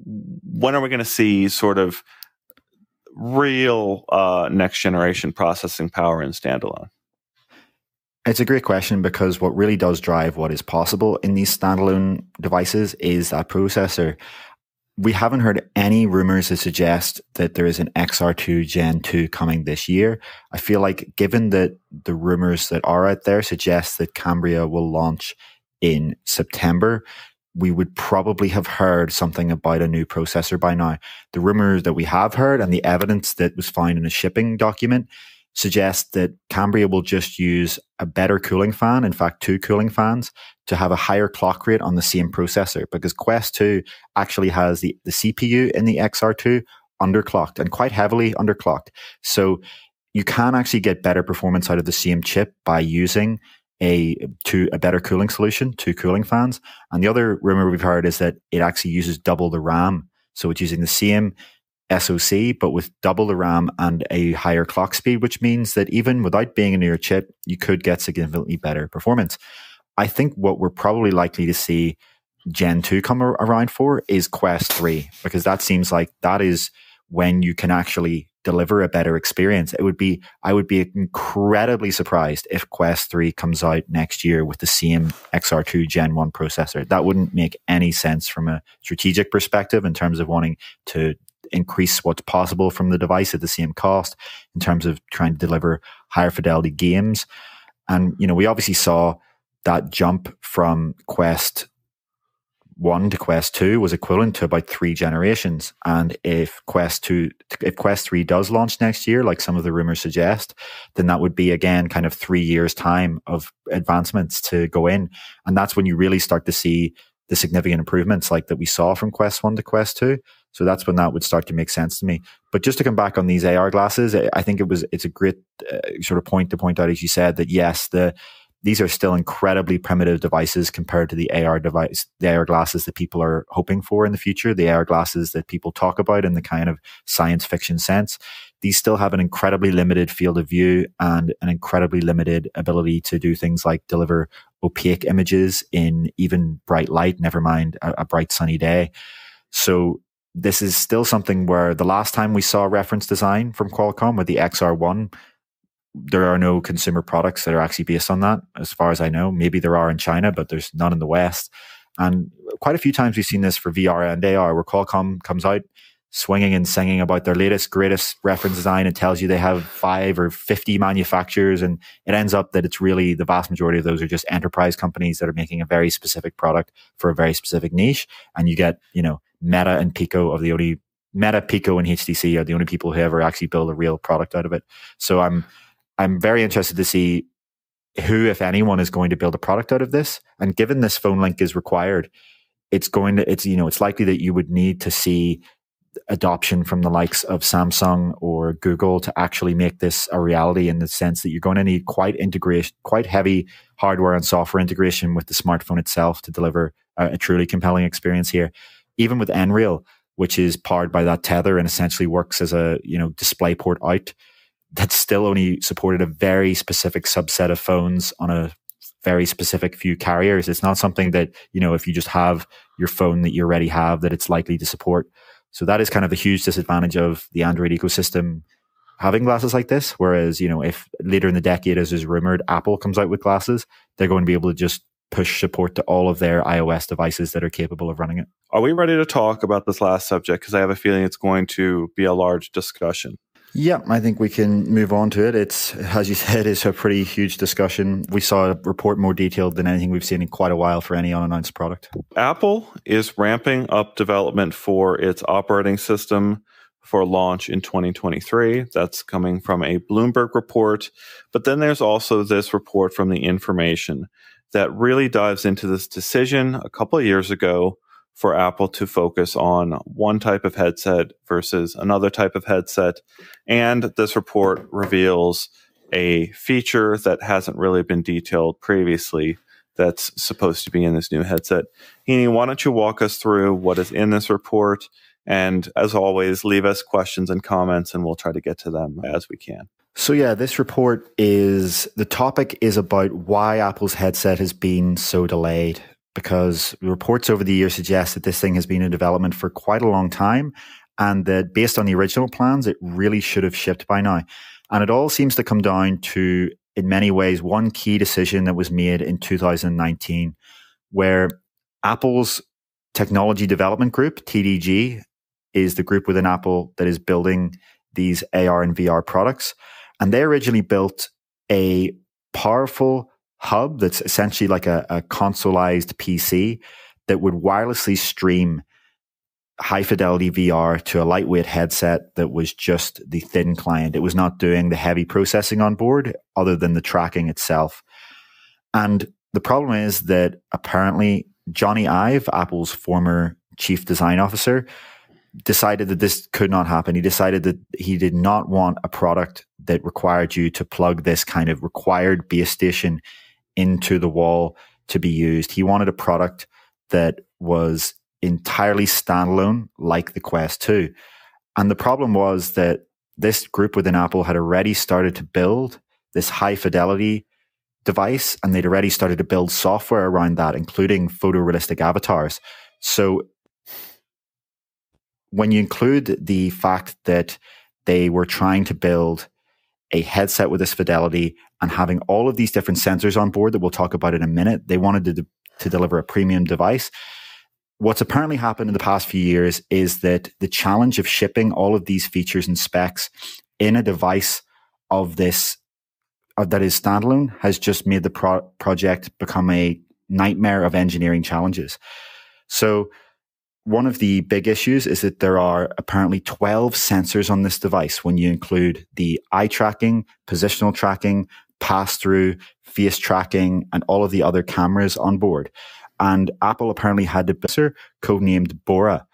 when are we going to see sort of real uh next generation processing power in standalone? It's a great question because what really does drive what is possible in these standalone devices is that processor. We haven't heard any rumors that suggest that there is an XR2 Gen 2 coming this year. I feel like given that the rumors that are out there suggest that Cambria will launch in September, we would probably have heard something about a new processor by now. The rumors that we have heard and the evidence that was found in a shipping document suggests that Cambria will just use a better cooling fan, in fact, two cooling fans, to have a higher clock rate on the same processor because Quest 2 actually has the, the CPU in the XR2 underclocked and quite heavily underclocked. So you can actually get better performance out of the same chip by using a to a better cooling solution, two cooling fans. And the other rumor we've heard is that it actually uses double the RAM. So it's using the same SoC, but with double the RAM and a higher clock speed, which means that even without being a near chip, you could get significantly better performance. I think what we're probably likely to see Gen 2 come around for is Quest 3, because that seems like that is when you can actually deliver a better experience. It would be, I would be incredibly surprised if Quest 3 comes out next year with the same XR2 Gen 1 processor. That wouldn't make any sense from a strategic perspective in terms of wanting to increase what's possible from the device at the same cost in terms of trying to deliver higher fidelity games. And, you know, we obviously saw that jump from Quest 1 to Quest 2 was equivalent to about three generations. And if Quest 2, if Quest 3 does launch next year, like some of the rumors suggest, then that would be again kind of three years time of advancements to go in. And that's when you really start to see the significant improvements like that we saw from Quest 1 to Quest 2. So that's when that would start to make sense to me. But just to come back on these AR glasses, I think it was it's a great uh, sort of point to point out, as you said, that yes, the these are still incredibly primitive devices compared to the AR device, the AR glasses that people are hoping for in the future, the AR glasses that people talk about in the kind of science fiction sense. These still have an incredibly limited field of view and an incredibly limited ability to do things like deliver opaque images in even bright light, never mind a, a bright sunny day. So this is still something where the last time we saw reference design from Qualcomm with the XR1, there are no consumer products that are actually based on that, as far as I know. Maybe there are in China, but there's none in the West. And quite a few times we've seen this for VR and AR, where Qualcomm comes out swinging and singing about their latest, greatest reference design. and tells you they have five or 50 manufacturers. And it ends up that it's really the vast majority of those are just enterprise companies that are making a very specific product for a very specific niche. And you get, you know, Meta and Pico are the only Meta, Pico, and HTC are the only people who ever actually build a real product out of it. So I'm, I'm very interested to see who, if anyone, is going to build a product out of this. And given this phone link is required, it's going to, it's, you know, it's likely that you would need to see adoption from the likes of Samsung or Google to actually make this a reality in the sense that you're going to need quite integration, quite heavy hardware and software integration with the smartphone itself to deliver a, a truly compelling experience here. Even with Nreal, which is powered by that tether and essentially works as a, you know, display port out, that's still only supported a very specific subset of phones on a very specific few carriers. It's not something that, you know, if you just have your phone that you already have, that it's likely to support. So that is kind of the huge disadvantage of the Android ecosystem having glasses like this. Whereas, you know, if later in the decade, as is rumored, Apple comes out with glasses, they're going to be able to just push support to all of their iOS devices that are capable of running it. Are we ready to talk about this last subject? Because I have a feeling it's going to be a large discussion. Yeah, I think we can move on to it. It's, as you said, it's a pretty huge discussion. We saw a report more detailed than anything we've seen in quite a while for any unannounced product. Apple is ramping up development for its operating system for launch in 2023. That's coming from a Bloomberg report. But then there's also this report from the information that really dives into this decision a couple of years ago for Apple to focus on one type of headset versus another type of headset. And this report reveals a feature that hasn't really been detailed previously that's supposed to be in this new headset. Heaney, why don't you walk us through what is in this report? And as always, leave us questions and comments, and we'll try to get to them as we can. So, yeah, this report is the topic is about why Apple's headset has been so delayed because reports over the years suggest that this thing has been in development for quite a long time and that based on the original plans, it really should have shipped by now. And it all seems to come down to, in many ways, one key decision that was made in 2019, where Apple's technology development group, TDG, is the group within Apple that is building these AR and VR products. And they originally built a powerful hub that's essentially like a, a consoleized PC that would wirelessly stream high fidelity VR to a lightweight headset that was just the thin client. It was not doing the heavy processing on board other than the tracking itself. And the problem is that apparently Jony Ive, Apple's former chief design officer, decided that this could not happen. He decided that he did not want a product that required you to plug this kind of required base station into the wall to be used. He wanted a product that was entirely standalone, like the Quest 2. And the problem was that this group within Apple had already started to build this high fidelity device and they'd already started to build software around that, including photorealistic avatars. So when you include the fact that they were trying to build a headset with this fidelity and having all of these different sensors on board that we'll talk about in a minute. They wanted to, to deliver a premium device. What's apparently happened in the past few years is that the challenge of shipping all of these features and specs in a device of this uh, that is standalone has just made the pro- project become a nightmare of engineering challenges. So one of the big issues is that there are apparently 12 sensors on this device when you include the eye tracking, positional tracking, pass through, face tracking, and all of the other cameras on board. And Apple apparently had a sensor codenamed Bora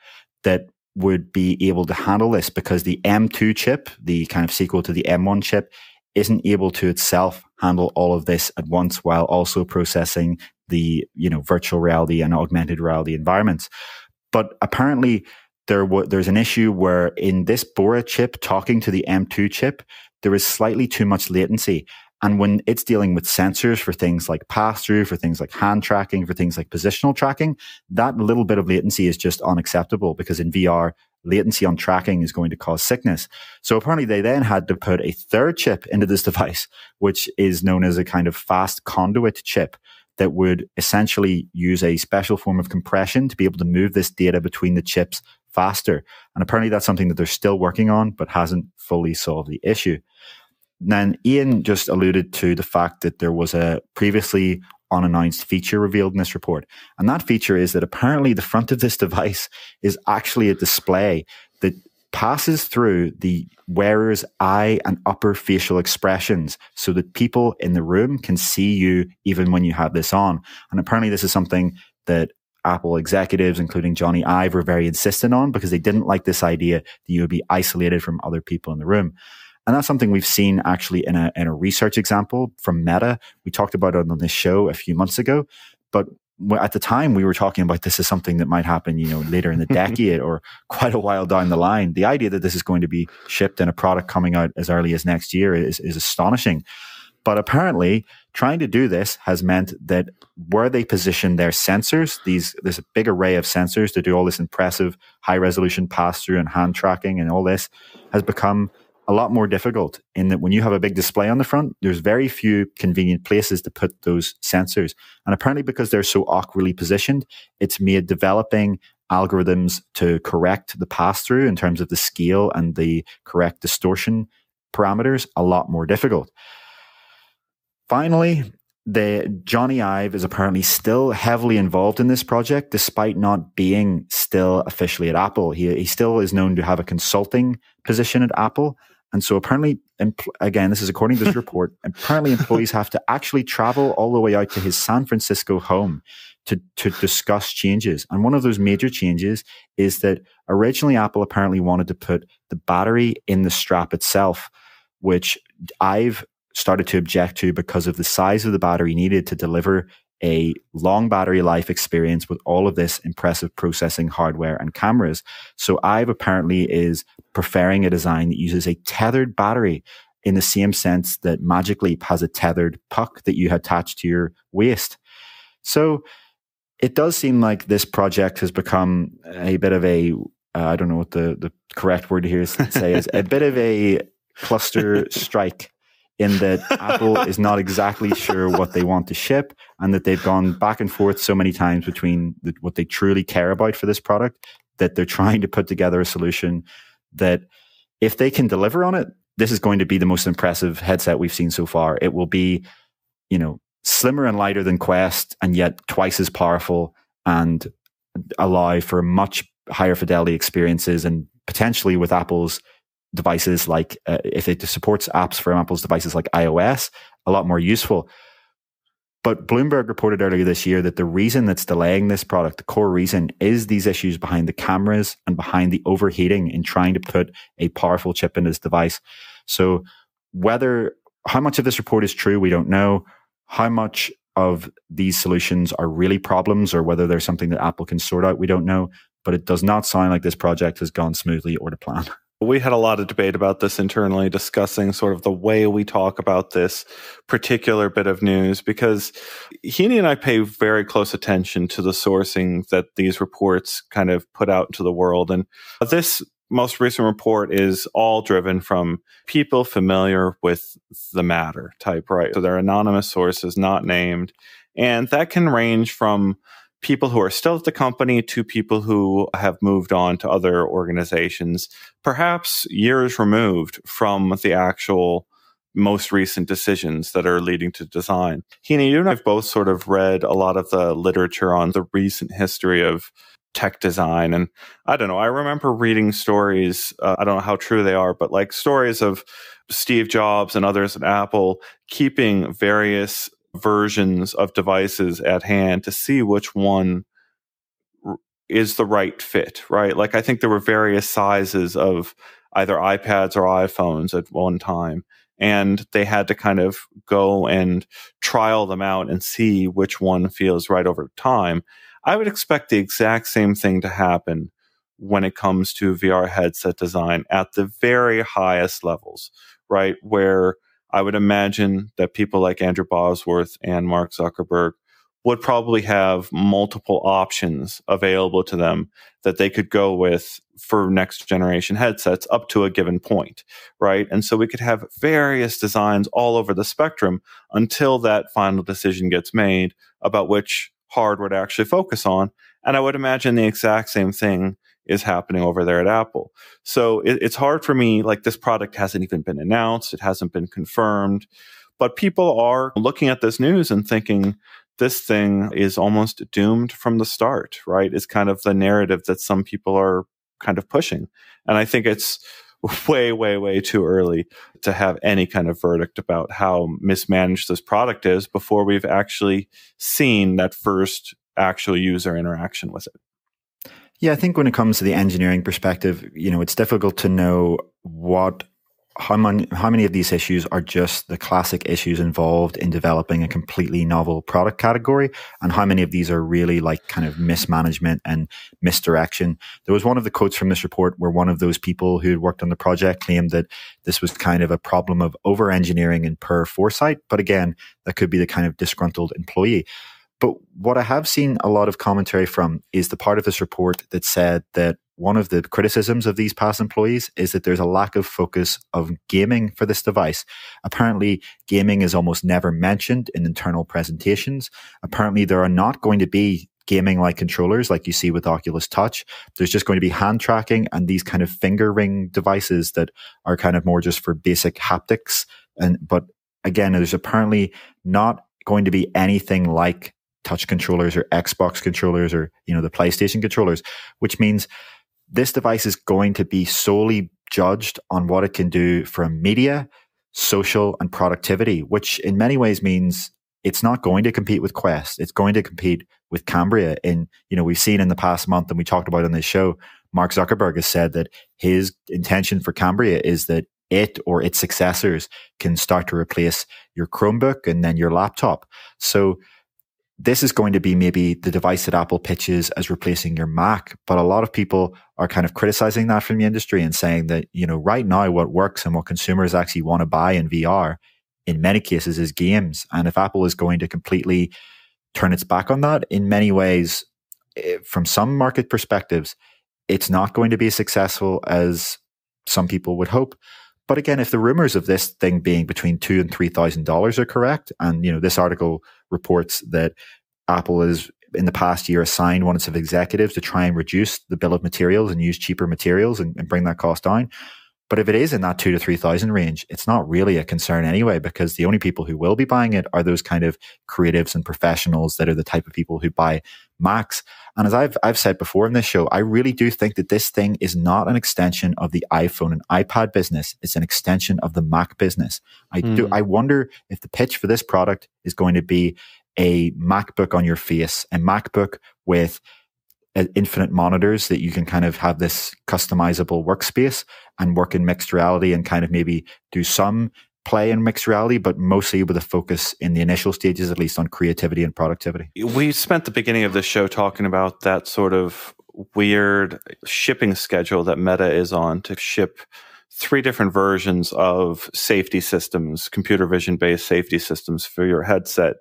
that would be able to handle this because the M2 chip, the kind of sequel to the M1 chip, isn't able to itself handle all of this at once while also processing the, you know, virtual reality and augmented reality environments. But apparently, there w- there's an issue where in this Bora chip talking to the M2 chip, there is slightly too much latency. And when it's dealing with sensors for things like pass through, for things like hand tracking, for things like positional tracking, that little bit of latency is just unacceptable because in VR, latency on tracking is going to cause sickness. So apparently they then had to put a third chip into this device, which is known as a kind of fast conduit chip that would essentially use a special form of compression to be able to move this data between the chips faster. And apparently that's something that they're still working on, but hasn't fully solved the issue. Then Ian just alluded to the fact that there was a previously unannounced feature revealed in this report. And that feature is that apparently the front of this device is actually a display that passes through the wearer's eye and upper facial expressions so that people in the room can see you even when you have this on. And apparently this is something that Apple executives, including Jony Ive, were very insistent on because they didn't like this idea that you would be isolated from other people in the room. And that's something we've seen actually in a, in a research example from Meta. We talked about it on this show a few months ago, but at the time we were talking about this is something that might happen, you know, later in the decade or quite a while down the line. The idea that this is going to be shipped and a product coming out as early as next year is, is astonishing. But apparently, trying to do this has meant that where they position their sensors, these there's a big array of sensors to do all this impressive high resolution pass through and hand tracking and all this, has become a lot more difficult in that when you have a big display on the front, there's very few convenient places to put those sensors. And apparently, because they're so awkwardly positioned, it's made developing algorithms to correct the pass through in terms of the scale and the correct distortion parameters a lot more difficult. Finally, the Jony Ive is apparently still heavily involved in this project, despite not being still officially at Apple. He, he still is known to have a consulting position at Apple, And so apparently, again, this is according to this report, apparently employees have to actually travel all the way out to his San Francisco home to, to discuss changes. And one of those major changes is that originally Apple apparently wanted to put the battery in the strap itself, which Ive started to object to because of the size of the battery needed to deliver a long battery life experience with all of this impressive processing hardware and cameras. So Ive apparently is preferring a design that uses a tethered battery in the same sense that Magic Leap has a tethered puck that you attach to your waist. So it does seem like this project has become a bit of a uh, I don't know what the, the correct word here is to say is a bit of a cluster strike in that Apple is not exactly sure what they want to ship and that they've gone back and forth so many times between the, what they truly care about for this product that they're trying to put together a solution that if they can deliver on it, this is going to be the most impressive headset we've seen so far. It will be, you know, slimmer and lighter than Quest and yet twice as powerful and allow for much higher fidelity experiences and potentially with Apple's devices like uh, if it supports apps for Apple's devices like iOS, a lot more useful. But Bloomberg reported earlier this year that the reason that's delaying this product, the core reason, is these issues behind the cameras and behind the overheating in trying to put a powerful chip in this device. So whether how much of this report is true, we don't know. How much of these solutions are really problems or whether there's something that Apple can sort out, we don't know. But it does not sound like this project has gone smoothly or to plan. We had a lot of debate about this internally, discussing sort of the way we talk about this particular bit of news, because Heaney and I pay very close attention to the sourcing that these reports kind of put out into the world. And this most recent report is all driven from people familiar with the matter type, right? So they're anonymous sources, not named. And that can range from people who are still at the company to people who have moved on to other organizations, perhaps years removed from the actual most recent decisions that are leading to design. Heaney, you and I have both sort of read a lot of the literature on the recent history of tech design. And I don't know, I remember reading stories, uh, I don't know how true they are, but like stories of Steve Jobs and others at Apple keeping various versions of devices at hand to see which one is the right fit, right? Like I think there were various sizes of either iPads or iPhones at one time. And they had to kind of go and trial them out and see which one feels right over time. I would expect the exact same thing to happen when it comes to VR headset design at the very highest levels, right? Where I would imagine that people like Andrew Bosworth and Mark Zuckerberg would probably have multiple options available to them that they could go with for next generation headsets up to a given point, right? And so we could have various designs all over the spectrum until that final decision gets made about which hardware to actually focus on. And I would imagine the exact same thing is happening over there at Apple. So it, it's hard for me, like this product hasn't even been announced, it hasn't been confirmed, but people are looking at this news and thinking this thing is almost doomed from the start, right? It's kind of the narrative that some people are kind of pushing. And I think it's way, way, way too early to have any kind of verdict about how mismanaged this product is before we've actually seen that first actual user interaction with it. Yeah, I think when it comes to the engineering perspective, you know, it's difficult to know what how many how many of these issues are just the classic issues involved in developing a completely novel product category and how many of these are really like kind of mismanagement and misdirection. There was one of the quotes from this report where one of those people who had worked on the project claimed that this was kind of a problem of over engineering and poor foresight but again that could be the kind of disgruntled employee but what I have seen a lot of commentary from is the part of this report that said that one of the criticisms of these past employees is that there's a lack of focus of gaming for this device. Apparently, gaming is almost never mentioned in internal presentations. Apparently, there are not going to be gaming like controllers like you see with Oculus Touch. There's just going to be hand tracking and these kind of finger ring devices that are kind of more just for basic haptics. And, but again, there's apparently not going to be anything like touch controllers or Xbox controllers or, you know, the PlayStation controllers, which means this device is going to be solely judged on what it can do from media, social, and productivity, which in many ways means it's not going to compete with Quest. It's going to compete with Cambria. And, you know, we've seen in the past month and we talked about on this show, Mark Zuckerberg has said that his intention for Cambria is that it or its successors can start to replace your Chromebook and then your laptop. So this is going to be maybe the device that Apple pitches as replacing your Mac. But a lot of people are kind of criticizing that from the industry and saying that, you know, right now what works and what consumers actually want to buy in VR in many cases is games. And if Apple is going to completely turn its back on that, in many ways, eh, from some market perspectives, it's not going to be as successful as some people would hope. But again, if the rumors of this thing being between two and three thousand dollars are correct, and you know this article reports that Apple has in the past year assigned one of its executives to try and reduce the bill of materials and use cheaper materials and, and bring that cost down. But if it is in that two to 3,000 range, it's not really a concern anyway, because the only people who will be buying it are those kind of creatives and professionals that are the type of people who buy Macs. And as I've, I've said before in this show, I really do think that this thing is not an extension of the iPhone and iPad business. It's an extension of the Mac business. I mm. do, hmm. I wonder if the pitch for this product is going to be a MacBook on your face, a MacBook with infinite monitors that you can kind of have this customizable workspace and work in mixed reality and kind of maybe do some play in mixed reality, but mostly with a focus in the initial stages, at least on creativity and productivity. We spent the beginning of the show talking about that sort of weird shipping schedule that Meta is on to ship three different versions of safety systems, computer vision based safety systems for your headset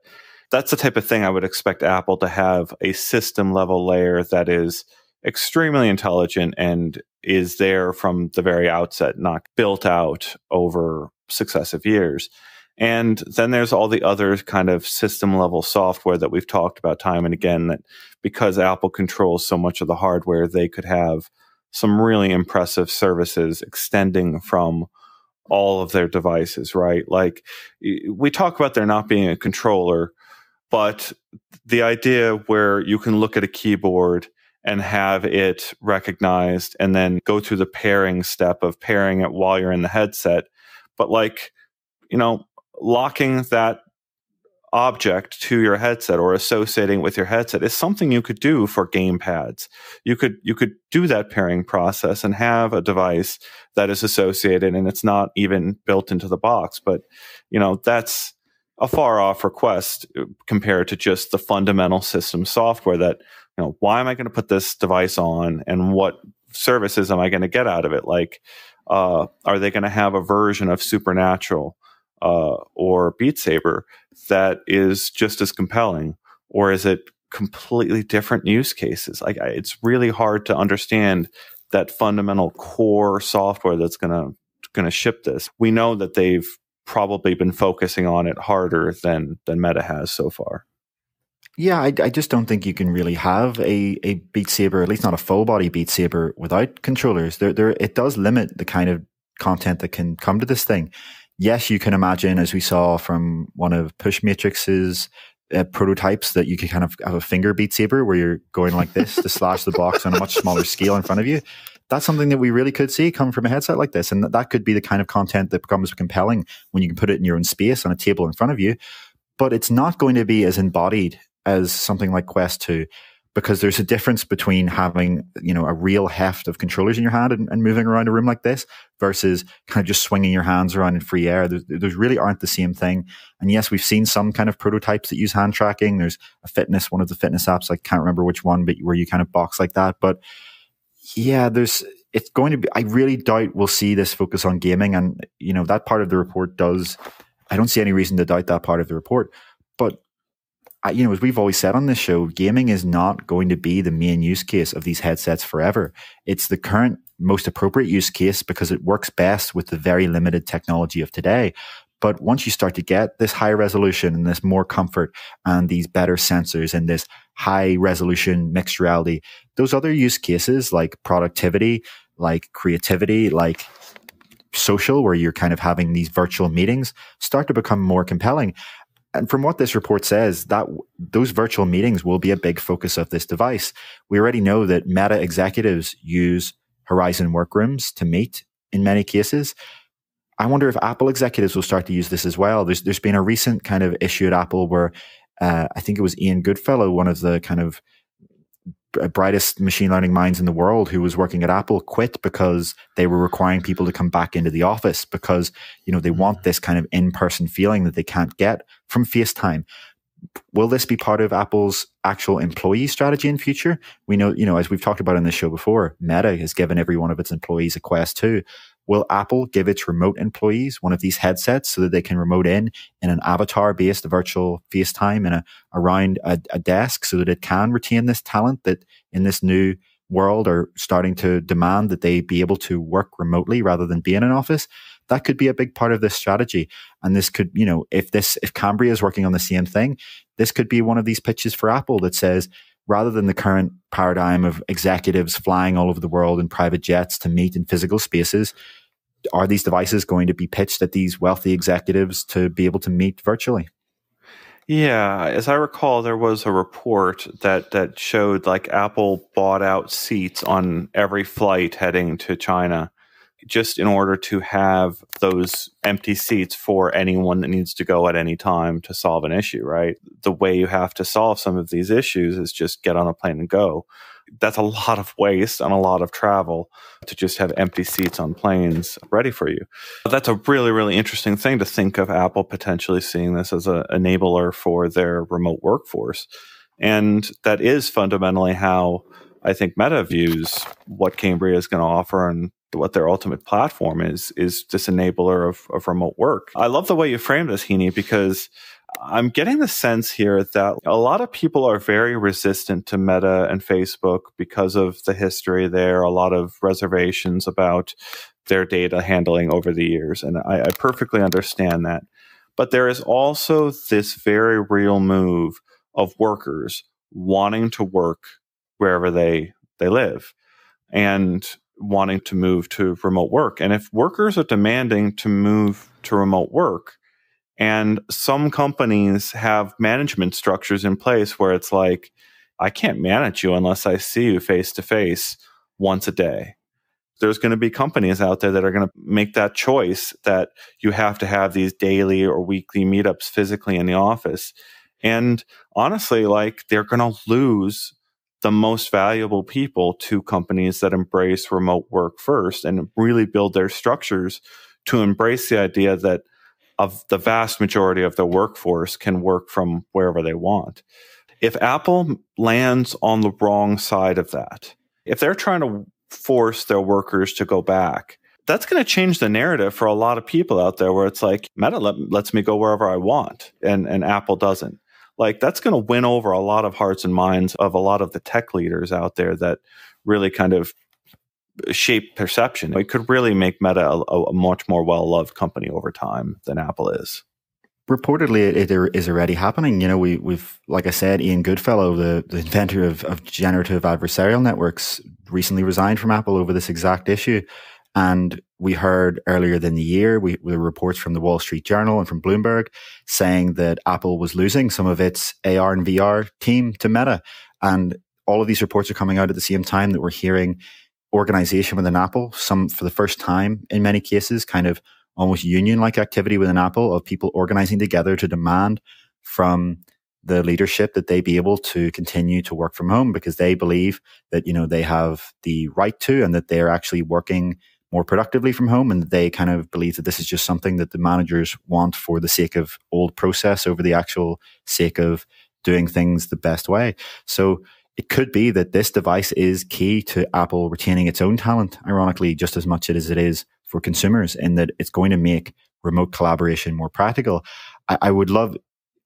that's the type of thing I would expect Apple to have a system level layer that is extremely intelligent and is there from the very outset, not built out over successive years. And then there's all the other kind of system level software that we've talked about time and again that because Apple controls so much of the hardware, they could have some really impressive services extending from all of their devices, right? Like we talk about there not being a controller but the idea where you can look at a keyboard and have it recognized and then go through the pairing step of pairing it while you're in the headset. But like, you know, locking that object to your headset or associating with your headset is something you could do for game pads. You could you could do that pairing process and have a device that is associated and it's not even built into the box, but you know, that's a far off request uh, compared to just the fundamental system software that, you know, why am I going to put this device on and what services am I going to get out of it? Like, uh, are they going to have a version of Supernatural uh, or Beat Saber that is just as compelling? Or is it completely different use cases? Like, it's really hard to understand that fundamental core software that's going to going to ship this. We know that they've probably been focusing on it harder than than Meta has so far. Yeah, I, I, just don't think you can really have a, a Beat Saber, at least not a full body Beat Saber, without controllers. There, there, it does limit the kind of content that can come to this thing. Yes, you can imagine, as we saw from one of Pushmatrix's uh, prototypes, that you could kind of have a finger Beat Saber where you're going like this to slash the box on a much smaller scale in front of you that's something that we really could see come from a headset like this. And that, that could be the kind of content that becomes compelling when you can put it in your own space on a table in front of you. But it's not going to be as embodied as something like Quest 2 because there's a difference between having, you know, a real heft of controllers in your hand and, and moving around a room like this versus kind of just swinging your hands around in free air. There's, there's really aren't the same thing. And yes, we've seen some kind of prototypes that use hand tracking. There's a fitness, one of the fitness apps. I can't remember which one, but where you kind of box like that. But yeah, there's it's going to be. I really doubt we'll see this focus on gaming, and you know that part of the report does. I don't see any reason to doubt that part of the report, but you know, as we've always said on this show, gaming is not going to be the main use case of these headsets forever. It's the current most appropriate use case because it works best with the very limited technology of today. But once you start to get this high resolution and this more comfort and these better sensors and this high resolution mixed reality, those other use cases like productivity, like creativity, like social, where you're kind of having these virtual meetings start to become more compelling. And from what this report says, that those virtual meetings will be a big focus of this device. We already know that Meta executives use Horizon workrooms to meet in many cases. I wonder if Apple executives will start to use this as well. There's there's been a recent kind of issue at Apple where uh, I think it was Ian Goodfellow, one of the kind of brightest machine learning minds in the world who was working at Apple quit because they were requiring people to come back into the office because you know they want mm. this kind of in-person feeling that they can't get from FaceTime. Will this be part of Apple's actual employee strategy in future? We know, you know, as we've talked about in this show before, Meta has given every one of its employees a Quest 2. Will Apple give its remote employees one of these headsets so that they can remote in in an avatar based virtual FaceTime in a, around a, a desk so that it can retain this talent that in this new world are starting to demand that they be able to work remotely rather than be in an office? That could be a big part of this strategy. And this could, you know, if this, if Cambria is working on the same thing, this could be one of these pitches for Apple that says, rather than the current paradigm of executives flying all over the world in private jets to meet in physical spaces, are these devices going to be pitched at these wealthy executives to be able to meet virtually? Yeah, as I recall, there was a report that that showed like Apple bought out seats on every flight heading to China, just in order to have those empty seats for anyone that needs to go at any time to solve an issue. Right, the way you have to solve some of these issues is just get on a plane and go that's a lot of waste and a lot of travel to just have empty seats on planes ready for you. That's a really, really interesting thing to think of Apple potentially seeing this as an enabler for their remote workforce. And that is fundamentally how I think Meta views what Cambria is going to offer and what their ultimate platform is, is this enabler of, of remote work. I love the way you frame this, Heaney, because I'm getting the sense here that a lot of people are very resistant to Meta and Facebook because of the history there, a lot of reservations about their data handling over the years. And I, I perfectly understand that. But there is also this very real move of workers wanting to work wherever they, they live and wanting to move to remote work. And if workers are demanding to move to remote work, and some companies have management structures in place where it's like, I can't manage you unless I see you face to face once a day. There's going to be companies out there that are going to make that choice that you have to have these daily or weekly meetups physically in the office. And honestly, like they're going to lose the most valuable people to companies that embrace remote work first and really build their structures to embrace the idea that of the vast majority of the workforce can work from wherever they want. If Apple lands on the wrong side of that, if they're trying to force their workers to go back, that's going to change the narrative for a lot of people out there where it's like Meta let, lets me go wherever I want and, and Apple doesn't. Like that's going to win over a lot of hearts and minds of a lot of the tech leaders out there that really kind of shape perception. It could really make Meta a, a much more well loved company over time than Apple is. Reportedly, it, it is already happening. You know, we, we've, like I said, Ian Goodfellow, the, the inventor of, of generative adversarial networks, recently resigned from Apple over this exact issue. And we heard earlier in the year, we, we reports from the Wall Street Journal and from Bloomberg saying that Apple was losing some of its AR and VR team to Meta. And all of these reports are coming out at the same time that we're hearing organization within Apple, some for the first time in many cases, kind of almost union like activity within Apple of people organizing together to demand from the leadership that they be able to continue to work from home because they believe that, you know, they have the right to and that they're actually working more productively from home and they kind of believe that this is just something that the managers want for the sake of old process over the actual sake of doing things the best way. So it could be that this device is key to Apple retaining its own talent, ironically, just as much as it is for consumers, in that it's going to make remote collaboration more practical. I, I would love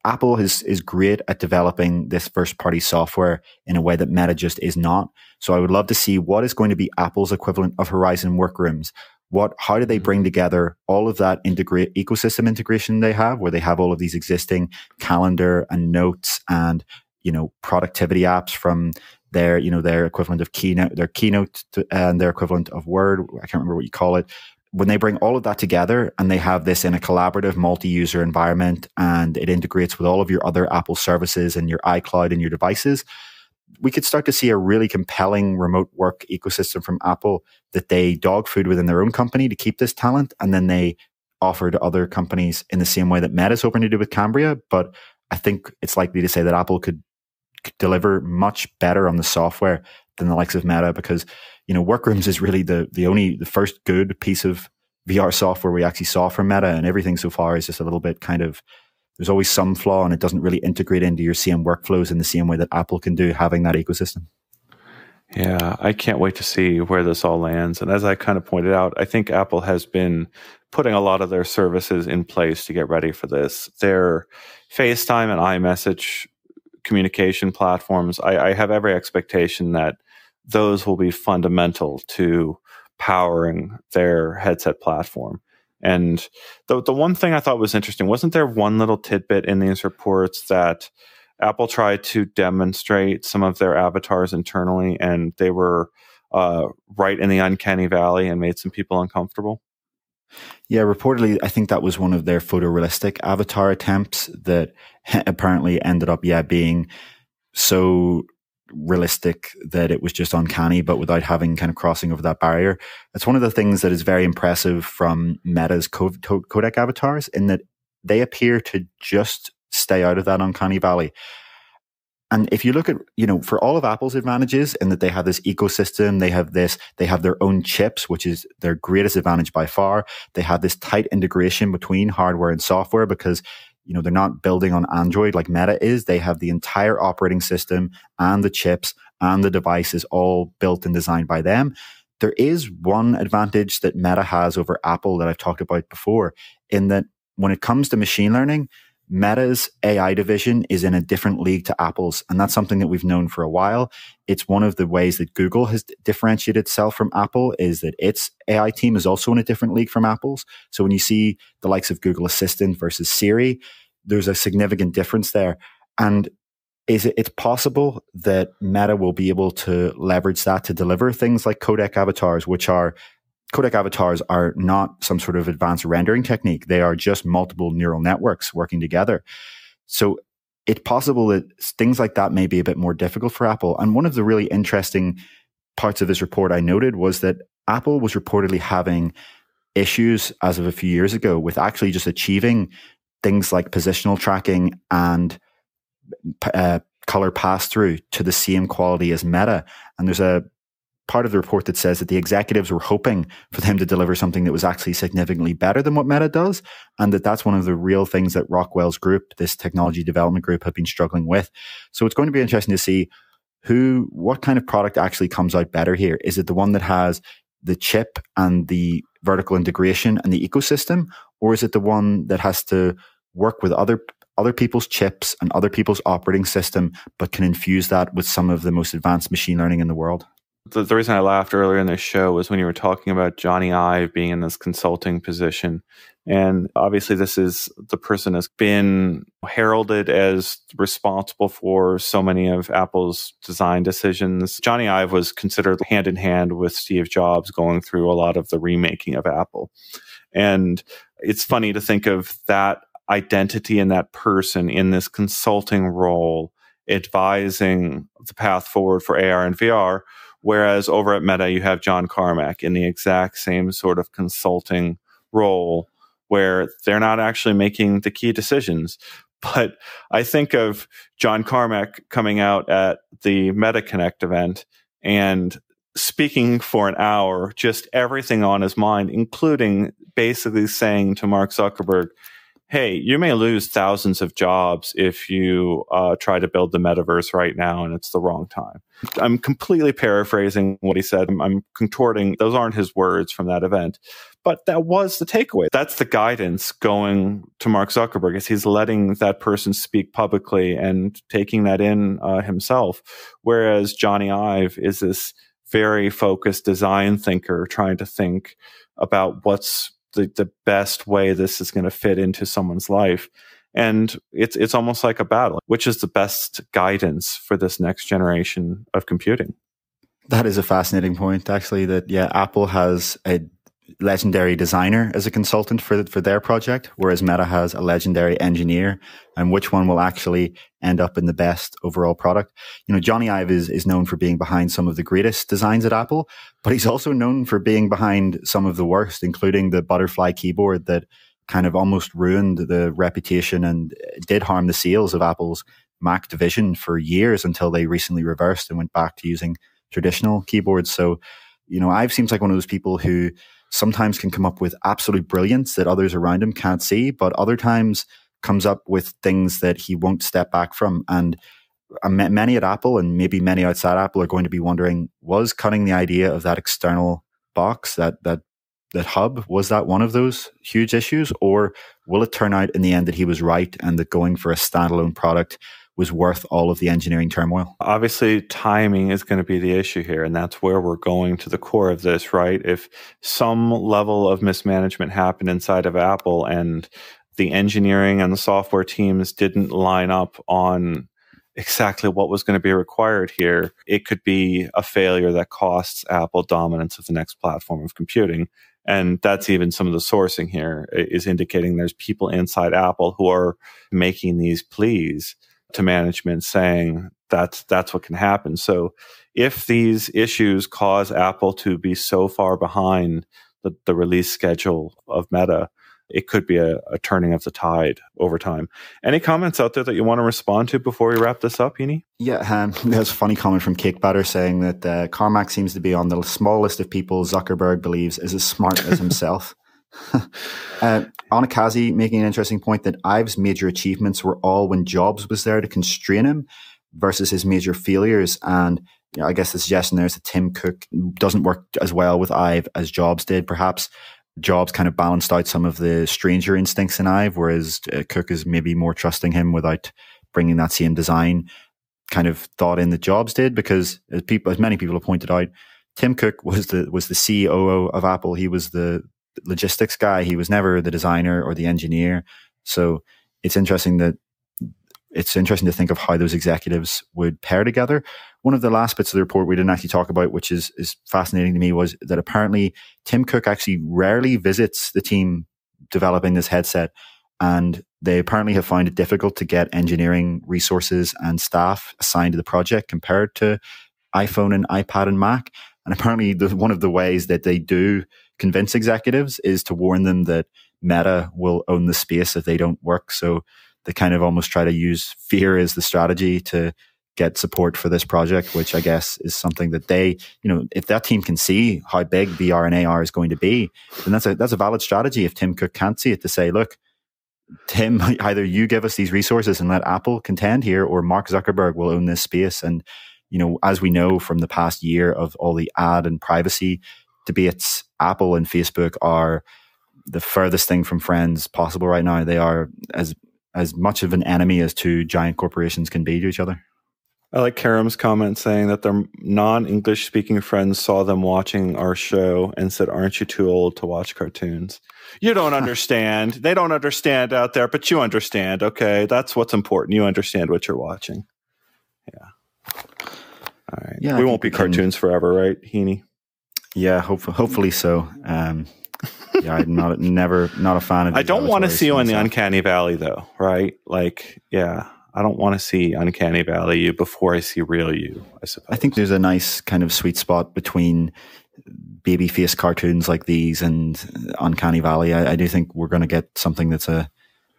Apple is is great at developing this first party software in a way that Meta just is not. So I would love to see what is going to be Apple's equivalent of Horizon Workrooms. What how do they bring mm-hmm. together all of that integrate ecosystem integration they have, where they have all of these existing calendar and notes and you know, productivity apps from their, you know, their equivalent of Keynote, their Keynote to, and their equivalent of Word. I can't remember what you call it. When they bring all of that together and they have this in a collaborative multi-user environment and it integrates with all of your other Apple services and your iCloud and your devices, we could start to see a really compelling remote work ecosystem from Apple that they dog food within their own company to keep this talent, and then they offer to other companies in the same way that Meta's hoping to do with Cambria. But I think it's likely to say that Apple could, could deliver much better on the software than the likes of Meta because you know Workrooms is really the the only the first good piece of VR software we actually saw from Meta, and everything so far is just a little bit kind of there's always some flaw and it doesn't really integrate into your CM workflows in the same way that Apple can do having that ecosystem. Yeah, I can't wait to see where this all lands. And as I kind of pointed out, I think Apple has been putting a lot of their services in place to get ready for this. Their FaceTime and iMessage communication platforms, I, I have every expectation that those will be fundamental to powering their headset platform. And the the one thing I thought was interesting wasn't there one little tidbit in these reports that Apple tried to demonstrate some of their avatars internally, and they were uh, right in the uncanny valley and made some people uncomfortable. Yeah, reportedly, I think that was one of their photorealistic avatar attempts that apparently ended up, yeah, being so realistic that it was just uncanny, but without having kind of crossing over that barrier. That's one of the things that is very impressive from Meta's codec avatars in that they appear to just stay out of that uncanny valley. And if you look at, you know, for all of Apple's advantages in that they have this ecosystem, they have this, they have their own chips, which is their greatest advantage by far. They have this tight integration between hardware and software because you know, they're not building on Android like Meta is. They have the entire operating system and the chips and the devices all built and designed by them. There is one advantage that Meta has over Apple that I've talked about before in that when it comes to machine learning, Meta's AI division is in a different league to Apple's. And that's something that we've known for a while. It's one of the ways that Google has differentiated itself from Apple is that its AI team is also in a different league from Apple's. So when you see the likes of Google Assistant versus Siri, there's a significant difference there. And is it, it's possible that Meta will be able to leverage that to deliver things like codec avatars, which are codec avatars are not some sort of advanced rendering technique. They are just multiple neural networks working together. So it's possible that things like that may be a bit more difficult for Apple. And one of the really interesting parts of this report I noted was that Apple was reportedly having issues as of a few years ago with actually just achieving things like positional tracking and uh, color pass through to the same quality as Meta. And there's a part of the report that says that the executives were hoping for them to deliver something that was actually significantly better than what Meta does, and that that's one of the real things that Rockwell's group, this technology development group, have been struggling with. So it's going to be interesting to see who, what kind of product actually comes out better here. Is it the one that has the chip and the vertical integration and the ecosystem, or is it the one that has to work with other other people's chips and other people's operating system, but can infuse that with some of the most advanced machine learning in the world. The, the reason I laughed earlier in this show was when you were talking about Jony Ive being in this consulting position. And obviously, this is the person has been heralded as responsible for so many of Apple's design decisions. Jony Ive was considered hand in hand with Steve Jobs going through a lot of the remaking of Apple. And it's funny to think of that identity and that person in this consulting role, advising the path forward for AR and VR Whereas over at Meta, you have John Carmack in the exact same sort of consulting role where they're not actually making the key decisions. But I think of John Carmack coming out at the Meta Connect event and speaking for an hour, just everything on his mind, including basically saying to Mark Zuckerberg, hey, you may lose thousands of jobs if you uh, try to build the metaverse right now and it's the wrong time. I'm completely paraphrasing what he said. I'm, I'm contorting. Those aren't his words from that event. But that was the takeaway. That's the guidance going to Mark Zuckerberg is he's letting that person speak publicly and taking that in uh, himself. Whereas Jony Ive is this very focused design thinker trying to think about what's the, the best way this is going to fit into someone's life. And it's, it's almost like a battle. Which is the best guidance for this next generation of computing? That is a fascinating point, actually, that, yeah, Apple has a legendary designer as a consultant for for their project, whereas Meta has a legendary engineer. And which one will actually end up in the best overall product? You know, Jony Ive is is known for being behind some of the greatest designs at Apple, but he's also known for being behind some of the worst, including the butterfly keyboard that kind of almost ruined the reputation and did harm the sales of Apple's Mac division for years until they recently reversed and went back to using traditional keyboards. So, you know, Ive seems like one of those people who sometimes can come up with absolute brilliance that others around him can't see, but other times comes up with things that he won't step back from. And uh, many at Apple and maybe many outside Apple are going to be wondering, was cutting the idea of that external box, that, that, that hub, was that one of those huge issues? Or will it turn out in the end that he was right and that going for a standalone product was worth all of the engineering turmoil? Obviously, timing is going to be the issue here. And that's where we're going to the core of this, right? If some level of mismanagement happened inside of Apple and the engineering and the software teams didn't line up on exactly what was going to be required here, it could be a failure that costs Apple dominance of the next platform of computing. And that's even some of the sourcing here is indicating there's people inside Apple who are making these pleas to management saying that's that's what can happen. So if these issues cause Apple to be so far behind the, the release schedule of Meta, it could be a, a, turning of the tide over time. Any comments out there that you want to respond to before we wrap this up, Heaney? Yeah, um, there's a funny comment from Cake Batter saying that uh, Carmack seems to be on the smallest of people Zuckerberg believes is as smart as himself. uh, Anakazi making an interesting point that Ive's major achievements were all when Jobs was there to constrain him versus his major failures. And you know, I guess the suggestion there is that Tim Cook doesn't work as well with Ive as Jobs did. Perhaps Jobs kind of balanced out some of the stranger instincts in Ive, whereas uh, Cook is maybe more trusting him without bringing that same design kind of thought in that Jobs did. Because as people, as many people have pointed out, Tim Cook was the was the CEO of Apple. He was the logistics guy. He was never the designer or the engineer. So it's interesting that it's interesting to think of how those executives would pair together. One of the last bits of the report we didn't actually talk about, which is is fascinating to me, was that apparently Tim Cook actually rarely visits the team developing this headset, and they apparently have found it difficult to get engineering resources and staff assigned to the project compared to iPhone and iPad and Mac. And apparently, the, one of the ways that they do convince executives is to warn them that Meta will own the space if they don't work. So they kind of almost try to use fear as the strategy to get support for this project, which I guess is something that they, you know, if that team can see how big VR and AR is going to be, then that's a that's a valid strategy. If Tim Cook can't see it, to say, look, Tim, either you give us these resources and let Apple contend here, or Mark Zuckerberg will own this space. And you know, as we know from the past year of all the ad and privacy debates, Apple and Facebook are the furthest thing from friends possible right now. They are as as much of an enemy as two giant corporations can be to each other. I like Karam's comment saying that their non English speaking friends saw them watching our show and said, Aren't you too old to watch cartoons? You don't understand. they don't understand out there, but you understand. Okay. That's what's important. You understand what you're watching. Yeah. All right. Yeah, we won't be cartoons can... forever, right, Heaney? Yeah, hopefully, hopefully so. Um, yeah, I'm not never not a fan of. I don't want to see you in the uncanny valley, though. Right? Like, yeah, I don't want to see uncanny valley you before I see real you. I suppose. I think there's a nice kind of sweet spot between baby face cartoons like these and uncanny valley. I, I do think we're going to get something that's a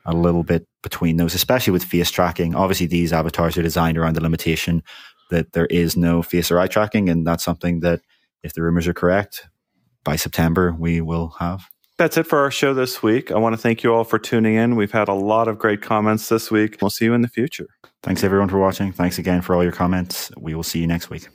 a little bit between those, especially with face tracking. Obviously, these avatars are designed around the limitation that there is no face or eye tracking, and that's something that if the rumors are correct, by September we will have. That's it for our show this week. I want to thank you all for tuning in. We've had a lot of great comments this week. We'll see you in the future. Thanks everyone for watching. Thanks again for all your comments. We will see you next week.